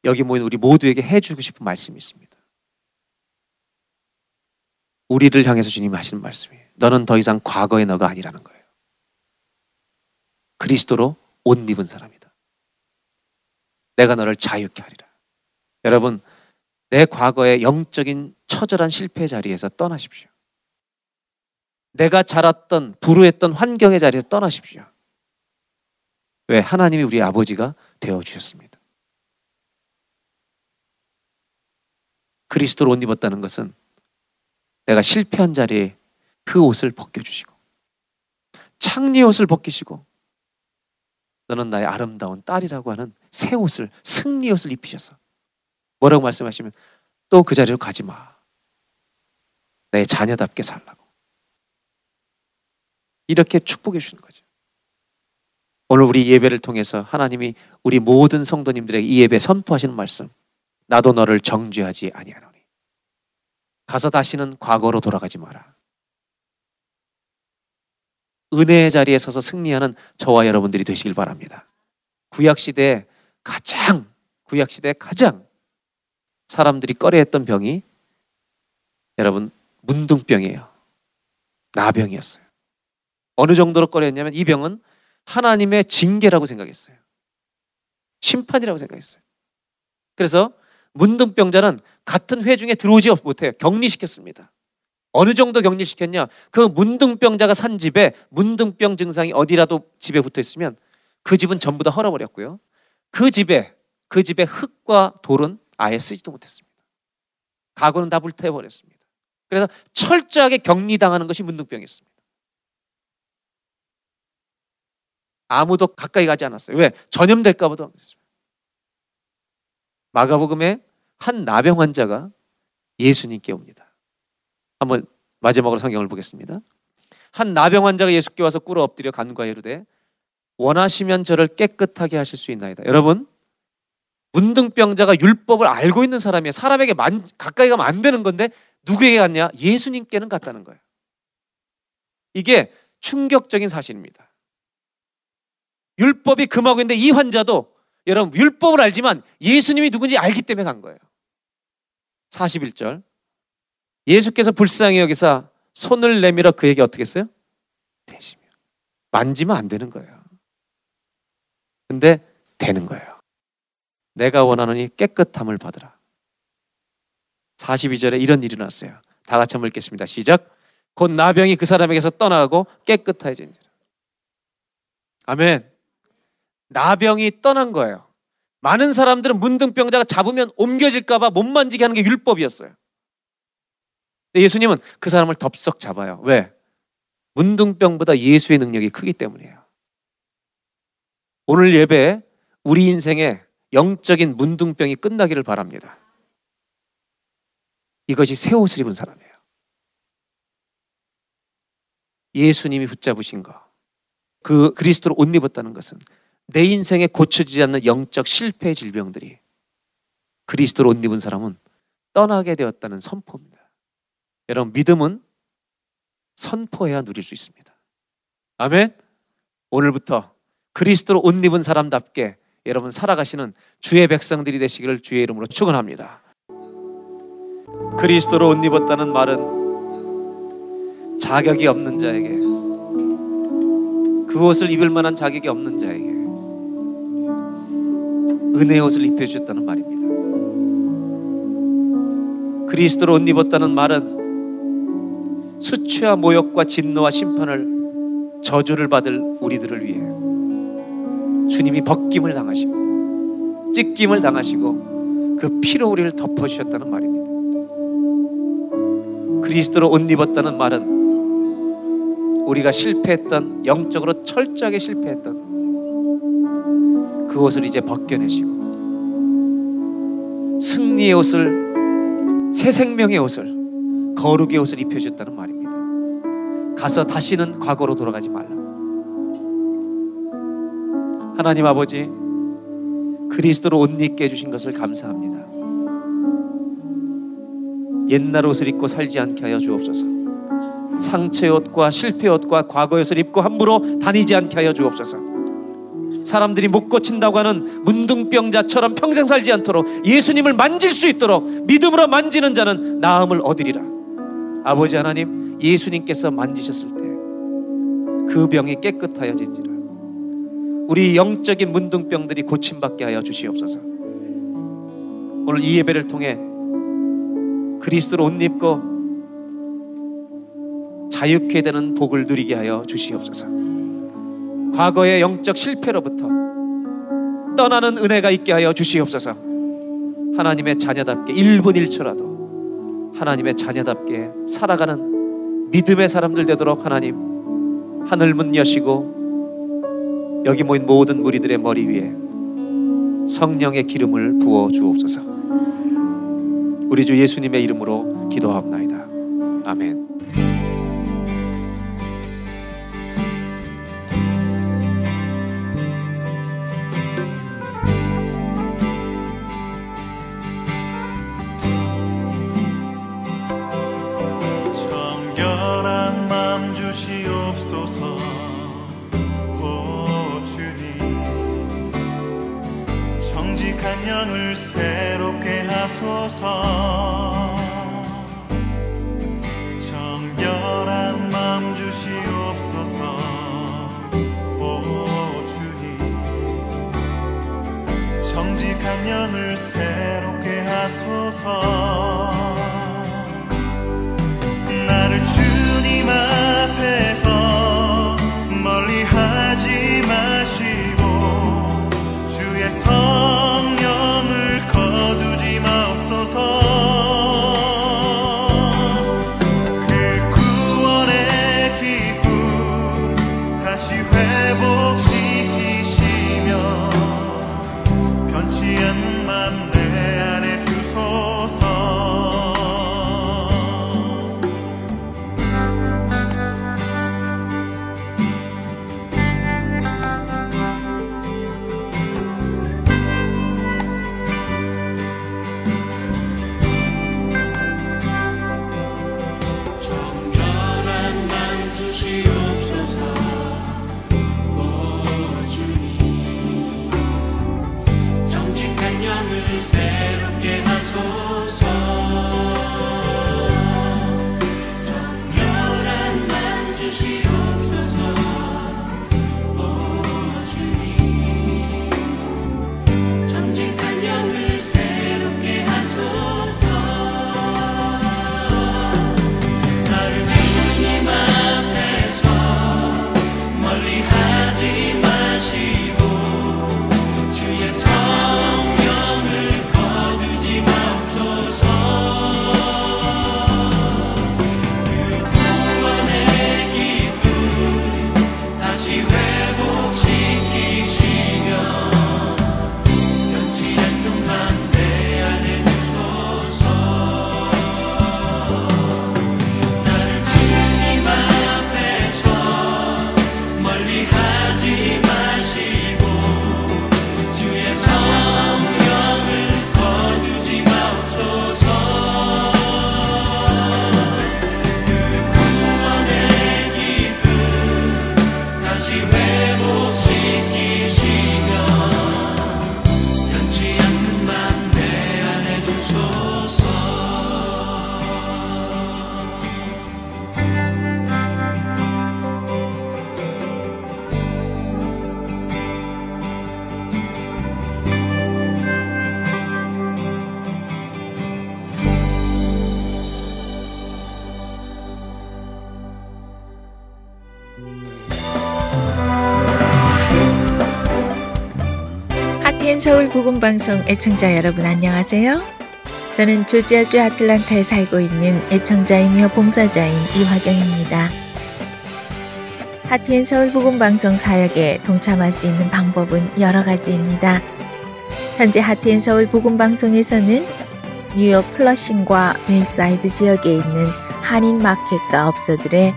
여기 모인 우리 모두에게 해주고 싶은 말씀이 있습니다. 우리를 향해서 주님이 하시는 말씀이에요. 너는 더 이상 과거의 너가 아니라는 거예요. 그리스도로 옷 입은 사람이다. 내가 너를 자유케 하리라. 여러분, 내 과거의 영적인 처절한 실패 자리에서 떠나십시오. 내가 자랐던 불우했던 환경의 자리에서 떠나십시오. 왜? 하나님이 우리 아버지가 되어 주셨습니다. 그리스도로 옷 입었다는 것은 내가 실패한 자리에 그 옷을 벗겨주시고 창리 옷을 벗기시고 너는 나의 아름다운 딸이라고 하는 새 옷을 승리 옷을 입히셔서 뭐라고 말씀하시면 또 그 자리로 가지 마. 내 자녀답게 살라고. 이렇게 축복해 주시는 거죠. 오늘 우리 예배를 통해서 하나님이 우리 모든 성도님들에게 이 예배 선포하시는 말씀. 나도 너를 정죄하지 아니하노니. 가서 다시는 과거로 돌아가지 마라. 은혜의 자리에 서서 승리하는 저와 여러분들이 되시길 바랍니다. 구약 시대 가장 구약 시대 가장 사람들이 꺼려했던 병이 여러분 문둥병이에요. 나병이었어요. 어느 정도로 꺼려했냐면 이 병은 하나님의 징계라고 생각했어요. 심판이라고 생각했어요. 그래서 문둥병자는 같은 회중에 들어오지 못해요. 격리시켰습니다. 어느 정도 격리시켰냐? 그 문둥병자가 산 집에 문둥병 증상이 어디라도 집에 붙어 있으면 그 집은 전부 다 헐어버렸고요. 그 집에 그 집에 흙과 돌은 아예 쓰지도 못했습니다. 가구는 다 불태워버렸습니다. 그래서 철저하게 격리당하는 것이 문둥병이었습니다. 아무도 가까이 가지 않았어요. 왜? 전염될까 보다. 마가복음에 한 나병 환자가 예수님께 옵니다. 한번 마지막으로 성경을 보겠습니다. 한 나병 환자가 예수께 와서 꿇어 엎드려 간과히 이르되 원하시면 저를 깨끗하게 하실 수 있나이다. 여러분 문둥병자가 율법을 알고 있는 사람이에요. 사람에게 만, 가까이 가면 안 되는 건데 누구에게 갔냐? 예수님께는 갔다는 거예요. 이게 충격적인 사실입니다. 율법이 금하고 있는데 이 환자도 여러분 율법을 알지만 예수님이 누군지 알기 때문에 간 거예요. 41절 예수께서 불쌍히 여기사 손을 내밀어 그에게 어떻게 했어요? 대시며 만지면 안 되는 거예요. 근데 되는 거예요. 내가 원하노니 깨끗함을 받으라. 42절에 이런 일이 났어요. 다 같이 한번 읽겠습니다. 시작. 곧 나병이 그 사람에게서 떠나가고 깨끗해진지라. 아멘. 나병이 떠난 거예요. 많은 사람들은 문둥병자가 잡으면 옮겨질까봐 못 만지게 하는 게 율법이었어요. 근데 예수님은 그 사람을 덥석 잡아요. 왜? 문둥병보다 예수의 능력이 크기 때문이에요. 오늘 예배 우리 인생에 영적인 문둥병이 끝나기를 바랍니다. 이것이 새 옷을 입은 사람이에요. 예수님이 붙잡으신 거. 그 그리스도로 옷 입었다는 것은 내 인생에 고쳐지지 않는 영적 실패의 질병들이 그리스도로 옷 입은 사람은 떠나게 되었다는 선포입니다. 여러분, 믿음은 선포해야 누릴 수 있습니다. 아멘? 오늘부터 그리스도로 옷 입은 사람답게 여러분 살아가시는 주의 백성들이 되시기를 주의 이름으로 축원합니다. 그리스도로 옷 입었다는 말은 자격이 없는 자에게 그 옷을 입을 만한 자격이 없는 자에게 은혜의 옷을 입혀주셨다는 말입니다. 그리스도로 옷 입었다는 말은 수치와 모욕과 진노와 심판을 저주를 받을 우리들을 위해 주님이 벗김을 당하시고 찢김을 당하시고 그 피로 우리를 덮어주셨다는 말입니다. 그리스도로 옷 입었다는 말은 우리가 실패했던 영적으로 철저하게 실패했던 그 옷을 이제 벗겨내시고 승리의 옷을 새 생명의 옷을 거룩의 옷을 입혀주셨다는 말입니다. 가서 다시는 과거로 돌아가지 말라. 하나님 아버지 그리스도로 옷 입게 해주신 것을 감사합니다. 옛날 옷을 입고 살지 않게 하여 주옵소서. 상처의 옷과 실패의 옷과 과거의 옷을 입고 함부로 다니지 않게 하여 주옵소서. 사람들이 못 고친다고 하는 문둥병자처럼 평생 살지 않도록 예수님을 만질 수 있도록 믿음으로 만지는 자는 나음을 얻으리라. 아버지 하나님, 예수님께서 만지셨을 때 그 병이 깨끗하여진지라. 우리 영적인 문둥병들이 고침받게 하여 주시옵소서. 오늘 이 예배를 통해 그리스도로 옷 입고 자유케 되는 복을 누리게 하여 주시옵소서. 과거의 영적 실패로부터 떠나는 은혜가 있게 하여 주시옵소서. 하나님의 자녀답게 1분 1초라도 하나님의 자녀답게 살아가는 믿음의 사람들 되도록 하나님 하늘 문 여시고 여기 모인 모든 무리들의 머리 위에 성령의 기름을 부어 주옵소서. 우리 주 예수님의 이름으로 기도하옵나이다. 아멘. Heart and Soul 복음 방송 애청자 여러분 안녕하세요. 저는 조지아주 아틀란타에 살고 있는 애청자이며 봉사자인 이화경입니다. Heart and Soul 복음 방송 사역에 동참할 수 있는 방법은 여러 가지입니다. 현재 Heart and Soul 복음 방송에서는 뉴욕 플러싱과 베이사이드 지역에 있는 한인 마켓과 업소들에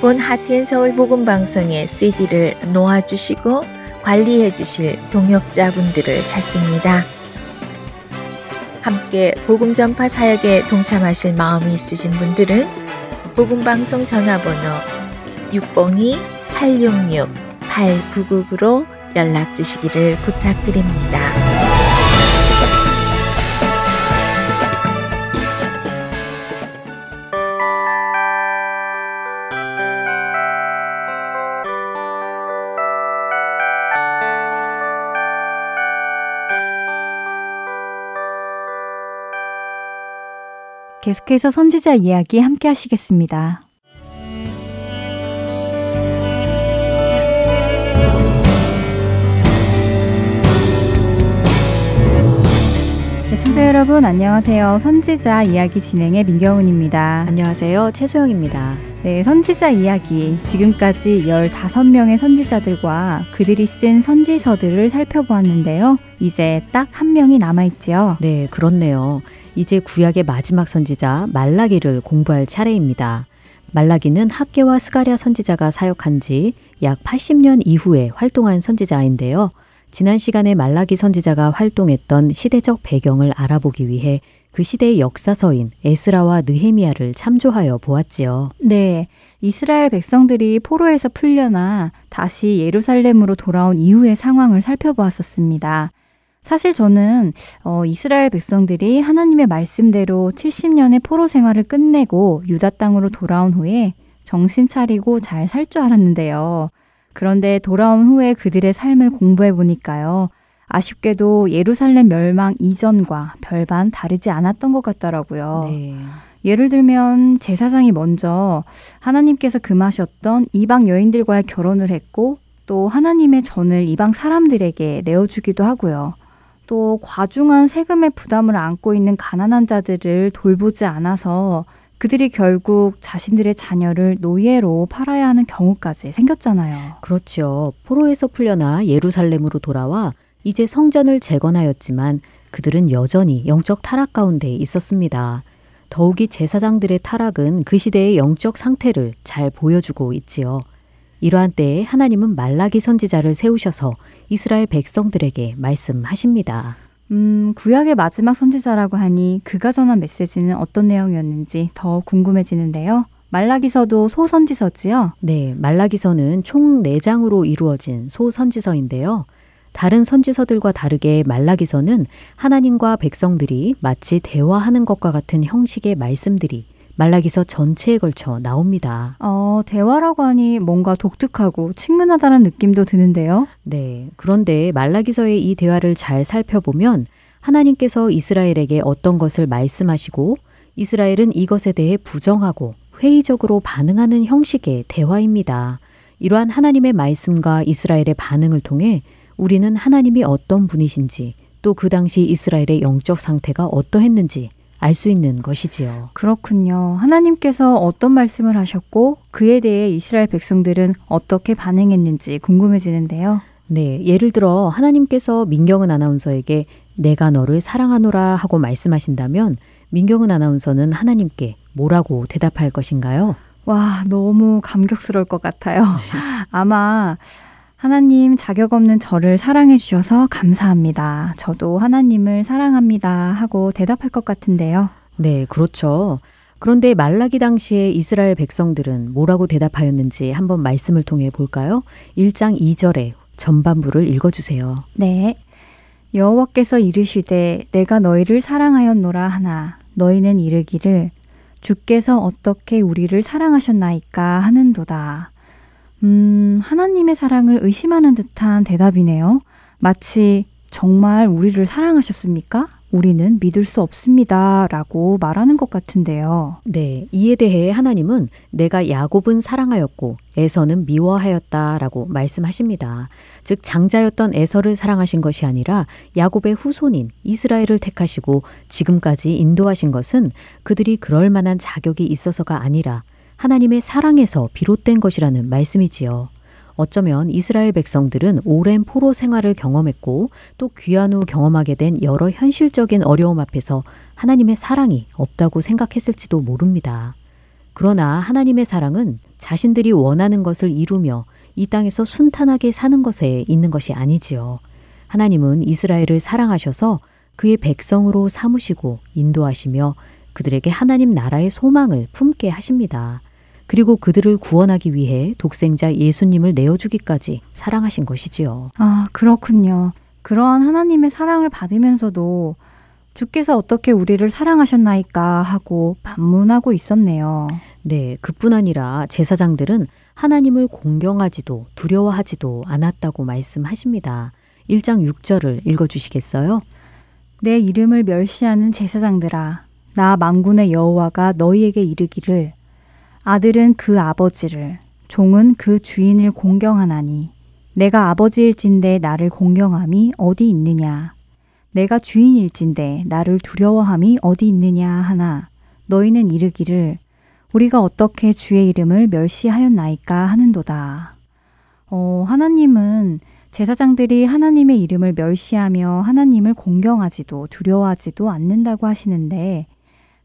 본 Heart and Soul 복음 방송의 CD를 놓아 주시고 관리해 주실 동역자분들을 찾습니다. 함께 복음 전파 사역에 동참하실 마음이 있으신 분들은 복음 방송 전화번호 602-866-8999로 연락 주시기를 부탁드립니다. 계속해서 선지자 이야기 함께 하시겠습니다. 청자 여러분 안녕하세요. 선지자 이야기 진행의 민경훈입니다. 안녕하세요. 최소영입니다. 네, 선지자 이야기. 지금까지 15명의 선지자들과 그들이 쓴 선지서들을 살펴보았는데요. 이제 딱 한 명이 남아있지요. 네, 그렇네요. 이제 구약의 마지막 선지자 말라기를 공부할 차례입니다. 말라기는 학계와 스가랴 선지자가 사역한 지 약 80년 이후에 활동한 선지자인데요. 지난 시간에 말라기 선지자가 활동했던 시대적 배경을 알아보기 위해 그 시대의 역사서인 에스라와 느헤미야를 참조하여 보았지요. 네. 이스라엘 백성들이 포로에서 풀려나 다시 예루살렘으로 돌아온 이후의 상황을 살펴보았었습니다. 사실 저는 어, 이스라엘 백성들이 하나님의 말씀대로 70년의 포로 생활을 끝내고 유다 땅으로 돌아온 후에 정신 차리고 잘 살 줄 알았는데요. 그런데 돌아온 후에 그들의 삶을 공부해 보니까요. 아쉽게도 예루살렘 멸망 이전과 별반 다르지 않았던 것 같더라고요. 네. 예를 들면 제사장이 먼저 하나님께서 금하셨던 이방 여인들과의 결혼을 했고 또 하나님의 전을 이방 사람들에게 내어주기도 하고요. 또 과중한 세금의 부담을 안고 있는 가난한 자들을 돌보지 않아서 그들이 결국 자신들의 자녀를 노예로 팔아야 하는 경우까지 생겼잖아요. 그렇죠. 포로에서 풀려나 예루살렘으로 돌아와 이제 성전을 재건하였지만 그들은 여전히 영적 타락 가운데 있었습니다. 더욱이 제사장들의 타락은 그 시대의 영적 상태를 잘 보여주고 있지요. 이러한 때에 하나님은 말라기 선지자를 세우셔서 이스라엘 백성들에게 말씀하십니다. 음, 구약의 마지막 선지자라고 하니 그가 전한 메시지는 어떤 내용이었는지 더 궁금해지는데요. 말라기서도 소선지서지요? 네, 말라기서는 총 4장으로 이루어진 소선지서인데요. 다른 선지서들과 다르게 말라기서는 하나님과 백성들이 마치 대화하는 것과 같은 형식의 말씀들이 말라기서 전체에 걸쳐 나옵니다. 어, 대화라고 하니 뭔가 독특하고 친근하다는 느낌도 드는데요. 네. 그런데 말라기서의 이 대화를 잘 살펴보면 하나님께서 이스라엘에게 어떤 것을 말씀하시고 이스라엘은 이것에 대해 부정하고 회의적으로 반응하는 형식의 대화입니다. 이러한 하나님의 말씀과 이스라엘의 반응을 통해 우리는 하나님이 어떤 분이신지 또 그 당시 이스라엘의 영적 상태가 어떠했는지 알 수 있는 것이지요. 그렇군요. 하나님께서 어떤 말씀을 하셨고 그에 대해 이스라엘 백성들은 어떻게 반응했는지 궁금해지는데요. 네, 예를 들어 하나님께서 민경은 아나운서에게 내가 너를 사랑하노라 하고 말씀하신다면 민경은 아나운서는 하나님께 뭐라고 대답할 것인가요? 와, 너무 감격스러울 것 같아요. 아마 하나님 자격 없는 저를 사랑해 주셔서 감사합니다. 저도 하나님을 사랑합니다. 하고 대답할 것 같은데요. 네, 그렇죠. 그런데 말라기 당시에 이스라엘 백성들은 뭐라고 대답하였는지 한번 말씀을 통해 볼까요? 1장 2절에 전반부를 읽어 주세요. 네. 여호와께서 이르시되 내가 너희를 사랑하였노라 하나 너희는 이르기를 주께서 어떻게 우리를 사랑하셨나이까 하는도다. 음, 하나님의 사랑을 의심하는 듯한 대답이네요. 마치 정말 우리를 사랑하셨습니까? 우리는 믿을 수 없습니다. 라고 말하는 것 같은데요. 네, 이에 대해 하나님은 내가 야곱은 사랑하였고 에서는 미워하였다 라고 말씀하십니다. 즉 장자였던 에서를 사랑하신 것이 아니라 야곱의 후손인 이스라엘을 택하시고 지금까지 인도하신 것은 그들이 그럴 만한 자격이 있어서가 아니라 하나님의 사랑에서 비롯된 것이라는 말씀이지요. 어쩌면 이스라엘 백성들은 오랜 포로 생활을 경험했고 또 귀한 후 경험하게 된 여러 현실적인 어려움 앞에서 하나님의 사랑이 없다고 생각했을지도 모릅니다. 그러나 하나님의 사랑은 자신들이 원하는 것을 이루며 이 땅에서 순탄하게 사는 것에 있는 것이 아니지요. 하나님은 이스라엘을 사랑하셔서 그의 백성으로 삼으시고 인도하시며 그들에게 하나님 나라의 소망을 품게 하십니다. 그리고 그들을 구원하기 위해 독생자 예수님을 내어주기까지 사랑하신 것이지요. 아, 그렇군요. 그러한 하나님의 사랑을 받으면서도 주께서 어떻게 우리를 사랑하셨나이까 하고 반문하고 있었네요. 네, 그뿐 아니라 제사장들은 하나님을 공경하지도 두려워하지도 않았다고 말씀하십니다. 1장 6절을 읽어 주시겠어요? 내 이름을 멸시하는 제사장들아, 나 망군의 여호와가 너희에게 이르기를 아들은 그 아버지를, 종은 그 주인을 공경하나니 내가 아버지일진데 나를 공경함이 어디 있느냐? 내가 주인일진데 나를 두려워함이 어디 있느냐 하나 너희는 이르기를 우리가 어떻게 주의 이름을 멸시하였나이까 하는도다. 어, 하나님은 제사장들이 하나님의 이름을 멸시하며 하나님을 공경하지도 두려워하지도 않는다고 하시는데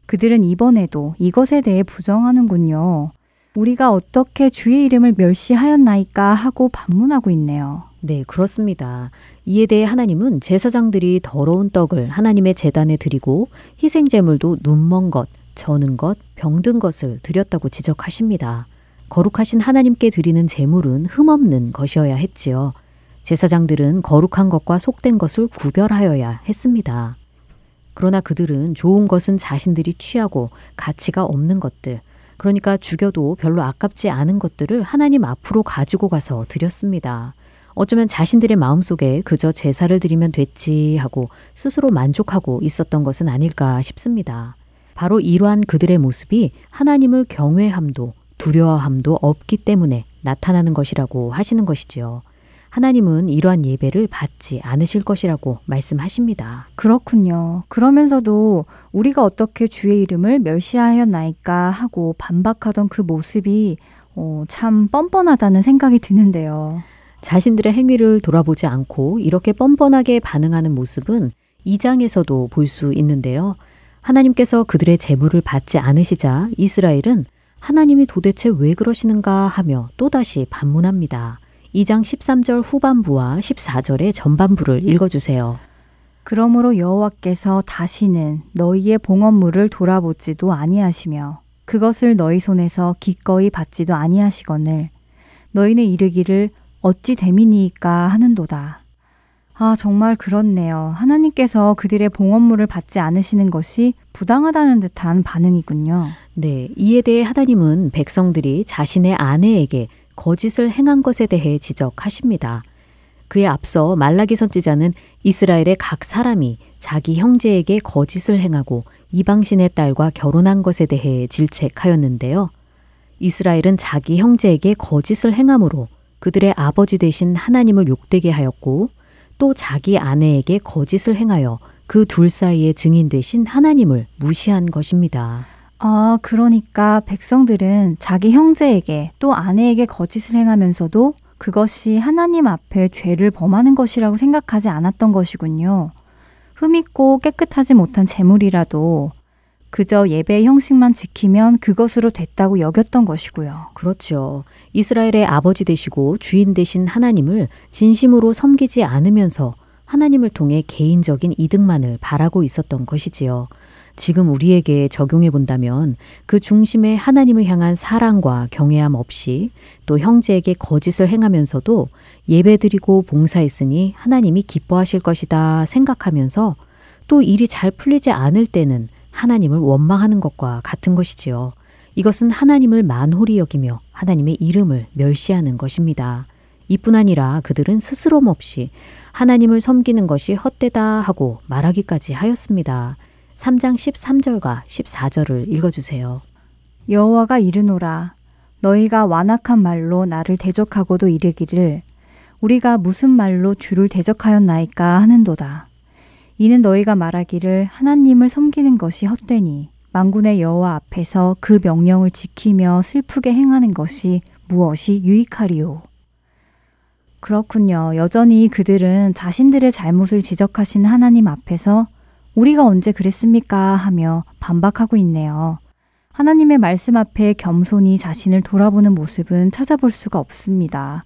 그들은 이번에도 이것에 대해 부정하는군요. 우리가 어떻게 주의 이름을 멸시하였나이까 하고 반문하고 있네요. 네, 그렇습니다. 이에 대해 하나님은 제사장들이 더러운 떡을 하나님의 재단에 드리고 희생제물도 눈먼 것, 저는 것, 병든 것을 드렸다고 지적하십니다. 거룩하신 하나님께 드리는 제물은 흠없는 것이어야 했지요. 제사장들은 거룩한 것과 속된 것을 구별하여야 했습니다. 그러나 그들은 좋은 것은 자신들이 취하고 가치가 없는 것들, 그러니까 죽여도 별로 아깝지 않은 것들을 하나님 앞으로 가지고 가서 드렸습니다. 어쩌면 자신들의 마음속에 그저 제사를 드리면 됐지 하고 스스로 만족하고 있었던 것은 아닐까 싶습니다. 바로 이러한 그들의 모습이 하나님을 경외함도 두려워함도 없기 때문에 나타나는 것이라고 하시는 것이지요. 하나님은 이러한 예배를 받지 않으실 것이라고 말씀하십니다. 그렇군요. 그러면서도 우리가 어떻게 주의 이름을 멸시하였나이까 하고 반박하던 그 모습이 어, 참 뻔뻔하다는 생각이 드는데요. 자신들의 행위를 돌아보지 않고 이렇게 뻔뻔하게 반응하는 모습은 2장에서도 볼 수 있는데요. 하나님께서 그들의 재물을 받지 않으시자 이스라엘은 하나님이 도대체 왜 그러시는가 하며 또다시 반문합니다. 2장 13절 후반부와 14절의 전반부를 읽어주세요. 그러므로 여호와께서 다시는 너희의 봉헌물을 돌아보지도 아니하시며 그것을 너희 손에서 기꺼이 받지도 아니하시거늘 너희는 이르기를 어찌 됨이니이까 하는도다. 아, 정말 그렇네요. 하나님께서 그들의 봉헌물을 받지 않으시는 것이 부당하다는 듯한 반응이군요. 네, 이에 대해 하나님은 백성들이 자신의 아내에게 거짓을 행한 것에 대해 지적하십니다. 그에 앞서 말라기 선지자는 이스라엘의 각 사람이 자기 형제에게 거짓을 행하고 이방신의 딸과 결혼한 것에 대해 질책하였는데요. 이스라엘은 자기 형제에게 거짓을 행함으로 그들의 아버지 되신 하나님을 욕되게 하였고 또 자기 아내에게 거짓을 행하여 그 둘 사이에 증인 되신 하나님을 무시한 것입니다. 아, 그러니까 백성들은 자기 형제에게 또 아내에게 거짓을 행하면서도 그것이 하나님 앞에 죄를 범하는 것이라고 생각하지 않았던 것이군요. 흠있고 깨끗하지 못한 재물이라도 그저 예배의 형식만 지키면 그것으로 됐다고 여겼던 것이고요. 그렇죠. 이스라엘의 아버지 되시고 주인 되신 하나님을 진심으로 섬기지 않으면서 하나님을 통해 개인적인 이득만을 바라고 있었던 것이지요. 지금 우리에게 적용해 본다면 그 중심에 하나님을 향한 사랑과 경외함 없이 또 형제에게 거짓을 행하면서도 예배드리고 봉사했으니 하나님이 기뻐하실 것이다 생각하면서 또 일이 잘 풀리지 않을 때는 하나님을 원망하는 것과 같은 것이지요. 이것은 하나님을 만홀히 여기며 하나님의 이름을 멸시하는 것입니다. 이뿐 아니라 그들은 스스럼 없이 하나님을 섬기는 것이 헛되다 하고 말하기까지 하였습니다. 3장 13절과 14절을 읽어주세요. 여호와가 이르노라 너희가 완악한 말로 나를 대적하고도 이르기를 우리가 무슨 말로 주를 대적하였나이까 하는도다. 이는 너희가 말하기를 하나님을 섬기는 것이 헛되니 만군의 여호와 앞에서 그 명령을 지키며 슬프게 행하는 것이 무엇이 유익하리요. 그렇군요. 여전히 그들은 자신들의 잘못을 지적하신 하나님 앞에서 우리가 언제 그랬습니까? 하며 반박하고 있네요. 하나님의 말씀 앞에 겸손히 자신을 돌아보는 모습은 찾아볼 수가 없습니다.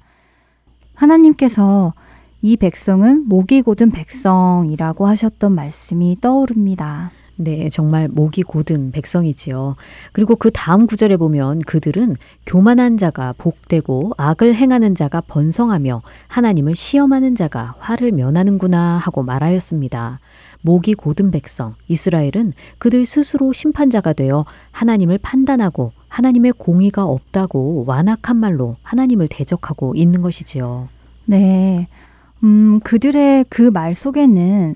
하나님께서 이 백성은 목이 곧은 백성이라고 하셨던 말씀이 떠오릅니다. 네, 정말 목이 곧은 백성이지요. 그리고 그 다음 구절에 보면 그들은 교만한 자가 복되고 악을 행하는 자가 번성하며 하나님을 시험하는 자가 화를 면하는구나 하고 말하였습니다. 목이 곧은 백성, 이스라엘은 그들 스스로 심판자가 되어 하나님을 판단하고 하나님의 공의가 없다고 완악한 말로 하나님을 대적하고 있는 것이지요. 네. 음, 그들의 그 말 속에는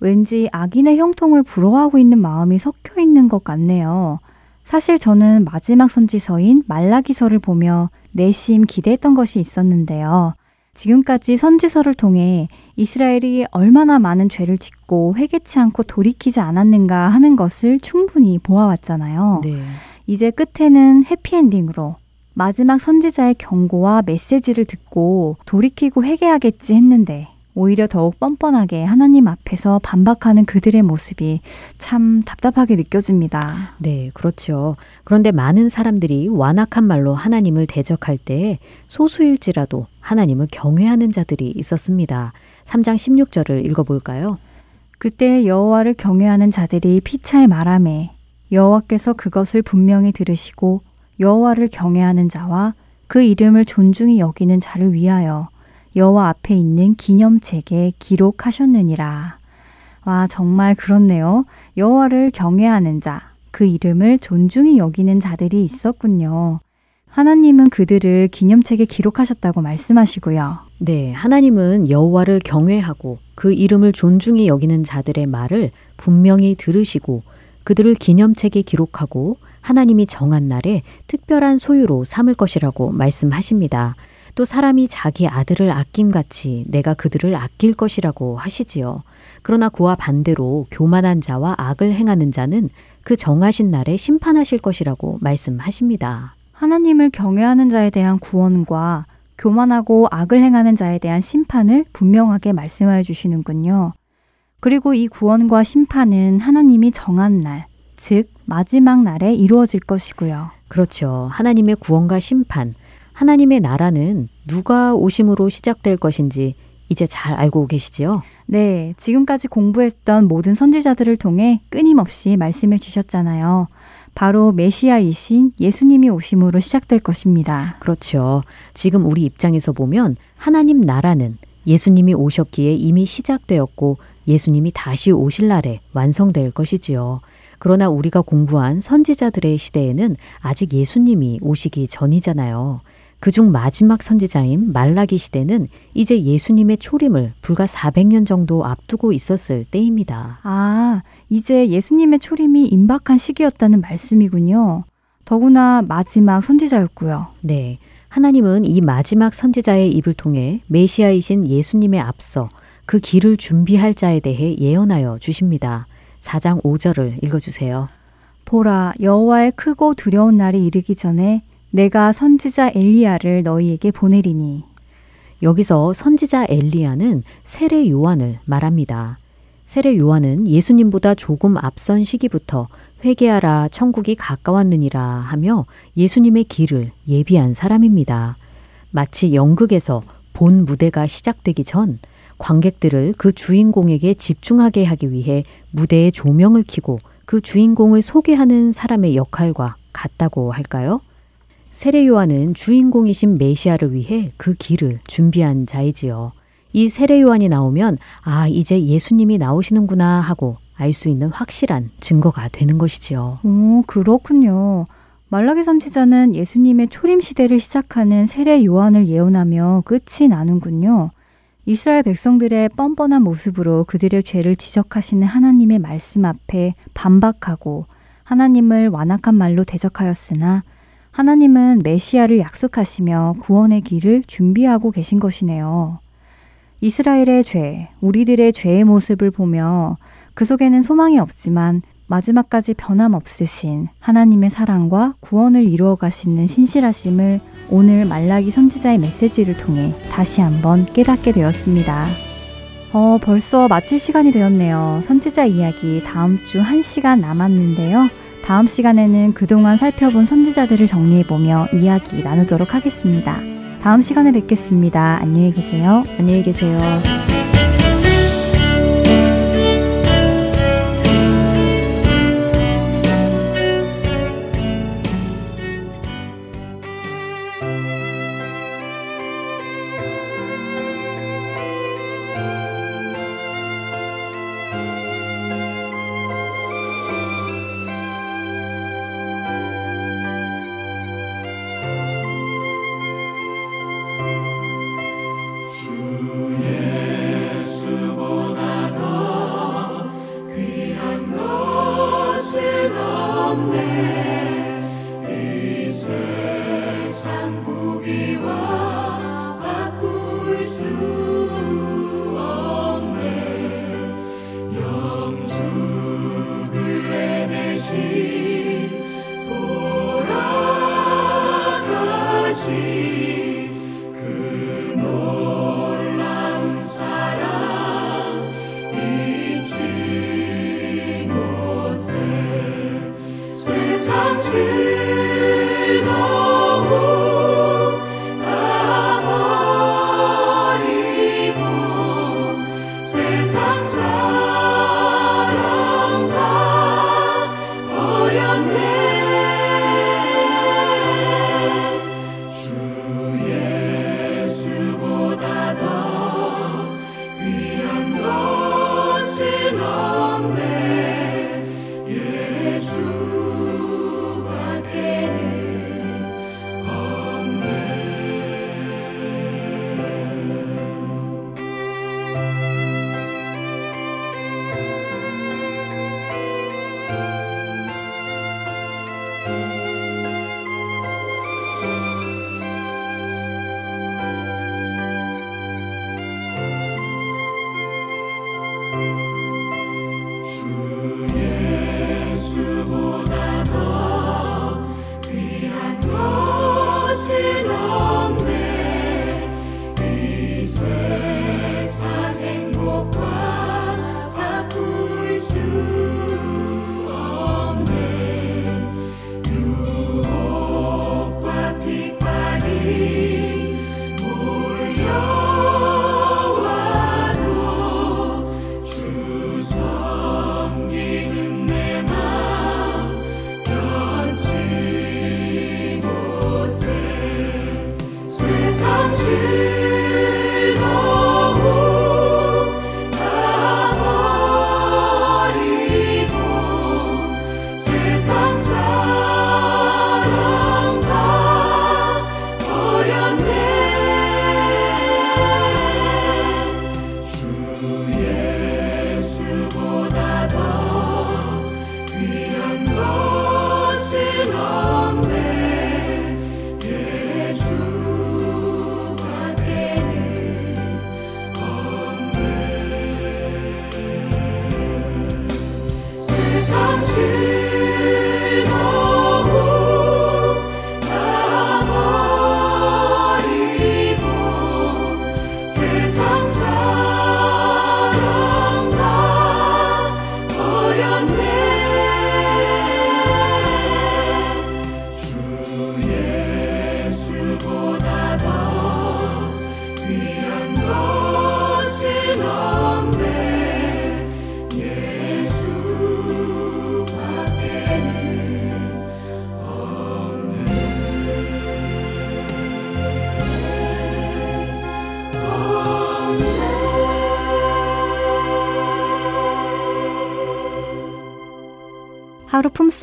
왠지 악인의 형통을 부러워하고 있는 마음이 섞여 있는 것 같네요. 사실 저는 마지막 선지서인 말라기서를 보며 내심 기대했던 것이 있었는데요. 지금까지 선지서를 통해 이스라엘이 얼마나 많은 죄를 짓고 회개치 않고 돌이키지 않았는가 하는 것을 충분히 보아왔잖아요. 네. 이제 끝에는 해피엔딩으로 마지막 선지자의 경고와 메시지를 듣고 돌이키고 회개하겠지 했는데 오히려 더욱 뻔뻔하게 하나님 앞에서 반박하는 그들의 모습이 참 답답하게 느껴집니다. 네, 그렇죠. 그런데 많은 사람들이 완악한 말로 하나님을 대적할 때 소수일지라도 하나님을 경외하는 자들이 있었습니다. 3장 16절을 읽어볼까요? 그때 여호와를 경외하는 자들이 피차에 말하매 여호와께서 그것을 분명히 들으시고 여호와를 경외하는 자와 그 이름을 존중히 여기는 자를 위하여 여호와 앞에 있는 기념책에 기록하셨느니라. 와 정말 그렇네요. 여호와를 경외하는 자, 그 이름을 존중히 여기는 자들이 있었군요. 하나님은 그들을 기념책에 기록하셨다고 말씀하시고요. 네, 하나님은 여호와를 경외하고 그 이름을 존중히 여기는 자들의 말을 분명히 들으시고 그들을 기념책에 기록하고 하나님이 정한 날에 특별한 소유로 삼을 것이라고 말씀하십니다. 또 사람이 자기 아들을 아낌같이 내가 그들을 아낄 것이라고 하시지요. 그러나 그와 반대로 교만한 자와 악을 행하는 자는 그 정하신 날에 심판하실 것이라고 말씀하십니다. 하나님을 경외하는 자에 대한 구원과 교만하고 악을 행하는 자에 대한 심판을 분명하게 말씀하여 주시는군요. 그리고 이 구원과 심판은 하나님이 정한 날, 즉 마지막 날에 이루어질 것이고요. 그렇죠. 하나님의 구원과 심판, 하나님의 나라는 누가 오심으로 시작될 것인지 이제 잘 알고 계시지요? 네, 지금까지 공부했던 모든 선지자들을 통해 끊임없이 말씀해 주셨잖아요. 바로 메시아이신 예수님이 오심으로 시작될 것입니다. 그렇죠. 지금 우리 입장에서 보면 하나님 나라는 예수님이 오셨기에 이미 시작되었고 예수님이 다시 오실 날에 완성될 것이지요. 그러나 우리가 공부한 선지자들의 시대에는 아직 예수님이 오시기 전이잖아요. 그중 마지막 선지자인 말라기 시대는 이제 예수님의 초림을 불과 400년 정도 앞두고 있었을 때입니다. 아, 이제 예수님의 초림이 임박한 시기였다는 말씀이군요. 더구나 마지막 선지자였고요. 네. 하나님은 이 마지막 선지자의 입을 통해 메시아이신 예수님의 앞서 그 길을 준비할 자에 대해 예언하여 주십니다. 4장 5절을 읽어주세요. 보라, 여호와의 크고 두려운 날이 이르기 전에 내가 선지자 엘리야를 너희에게 보내리니. 여기서 선지자 엘리야는 세례 요한을 말합니다. 세례 요한은 예수님보다 조금 앞선 시기부터 회개하라 천국이 가까웠느니라 하며 예수님의 길을 예비한 사람입니다. 마치 연극에서 본 무대가 시작되기 전 관객들을 그 주인공에게 집중하게 하기 위해 무대에 조명을 켜고 그 주인공을 소개하는 사람의 역할과 같다고 할까요? 세례 요한은 주인공이신 메시아를 위해 그 길을 준비한 자이지요. 이 세례 요한이 나오면 아, 이제 예수님이 나오시는구나 하고 알 수 있는 확실한 증거가 되는 것이지요. 오, 그렇군요. 말라기 선지자는 예수님의 초림 시대를 시작하는 세례 요한을 예언하며 끝이 나는군요. 이스라엘 백성들의 뻔뻔한 모습으로 그들의 죄를 지적하시는 하나님의 말씀 앞에 반박하고 하나님을 완악한 말로 대적하였으나 하나님은 메시아를 약속하시며 구원의 길을 준비하고 계신 것이네요. 이스라엘의 죄, 우리들의 죄의 모습을 보며 그 속에는 소망이 없지만 마지막까지 변함없으신 하나님의 사랑과 구원을 이루어 가시는 신실하심을 오늘 말라기 선지자의 메시지를 통해 다시 한번 깨닫게 되었습니다. 어, 벌써 마칠 시간이 되었네요. 선지자 이야기 다음 주 1시간 남았는데요. 다음 시간에는 그동안 살펴본 선지자들을 정리해보며 이야기 나누도록 하겠습니다. 다음 시간에 뵙겠습니다. 안녕히 계세요. 안녕히 계세요.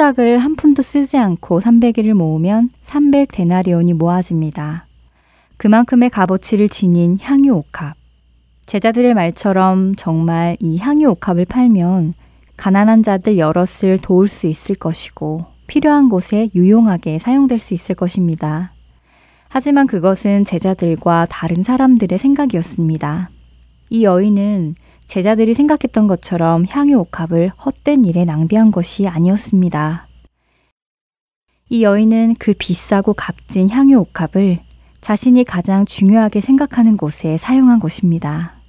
품삯을 한 푼도 쓰지 않고 300일을 모으면 300데나리온이 모아집니다. 그만큼의 값어치를 지닌 향유 옥합. 제자들의 말처럼 정말 이 향유 옥합을 팔면 가난한 자들 여럿을 도울 수 있을 것이고 필요한 곳에 유용하게 사용될 수 있을 것입니다. 하지만 그것은 제자들과 다른 사람들의 생각이었습니다. 이 여인은 제자들이 생각했던 것처럼 향유 옥합을 헛된 일에 낭비한 것이 아니었습니다. 이 여인은 그 비싸고 값진 향유 옥합을 자신이 가장 중요하게 생각하는 곳에 사용한 것입니다.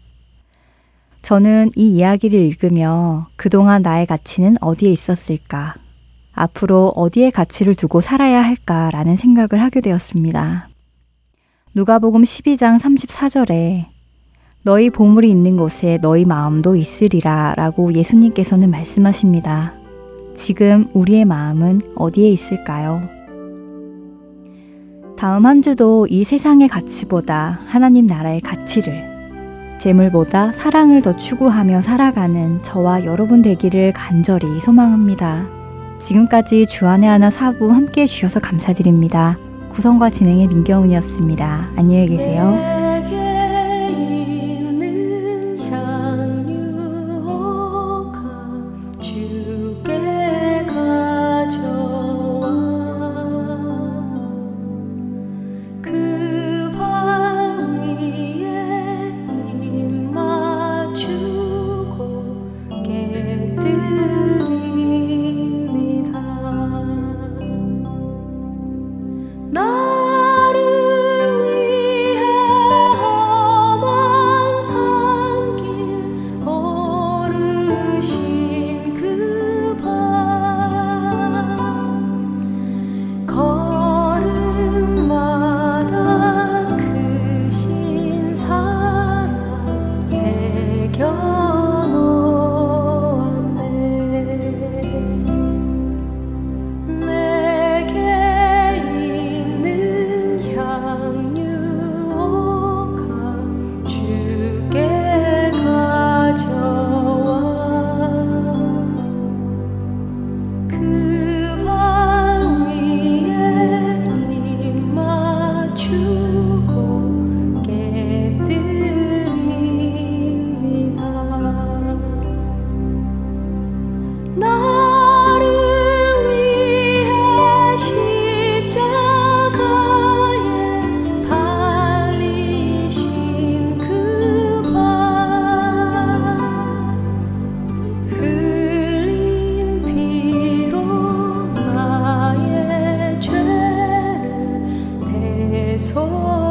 저는 이 이야기를 읽으며 그동안 나의 가치는 어디에 있었을까? 앞으로 어디에 가치를 두고 살아야 할까라는 생각을 하게 되었습니다. 누가복음 12장 34절에 너희 보물이 있는 곳에 너희 마음도 있으리라 라고 예수님께서는 말씀하십니다. 지금 우리의 마음은 어디에 있을까요? 다음 한 주도 이 세상의 가치보다 하나님 나라의 가치를 재물보다 사랑을 더 추구하며 살아가는 저와 여러분 되기를 간절히 소망합니다. 지금까지 주안의 하나 사부 함께 해주셔서 감사드립니다. 구성과 진행의 민경훈이었습니다. 안녕히 계세요. 错。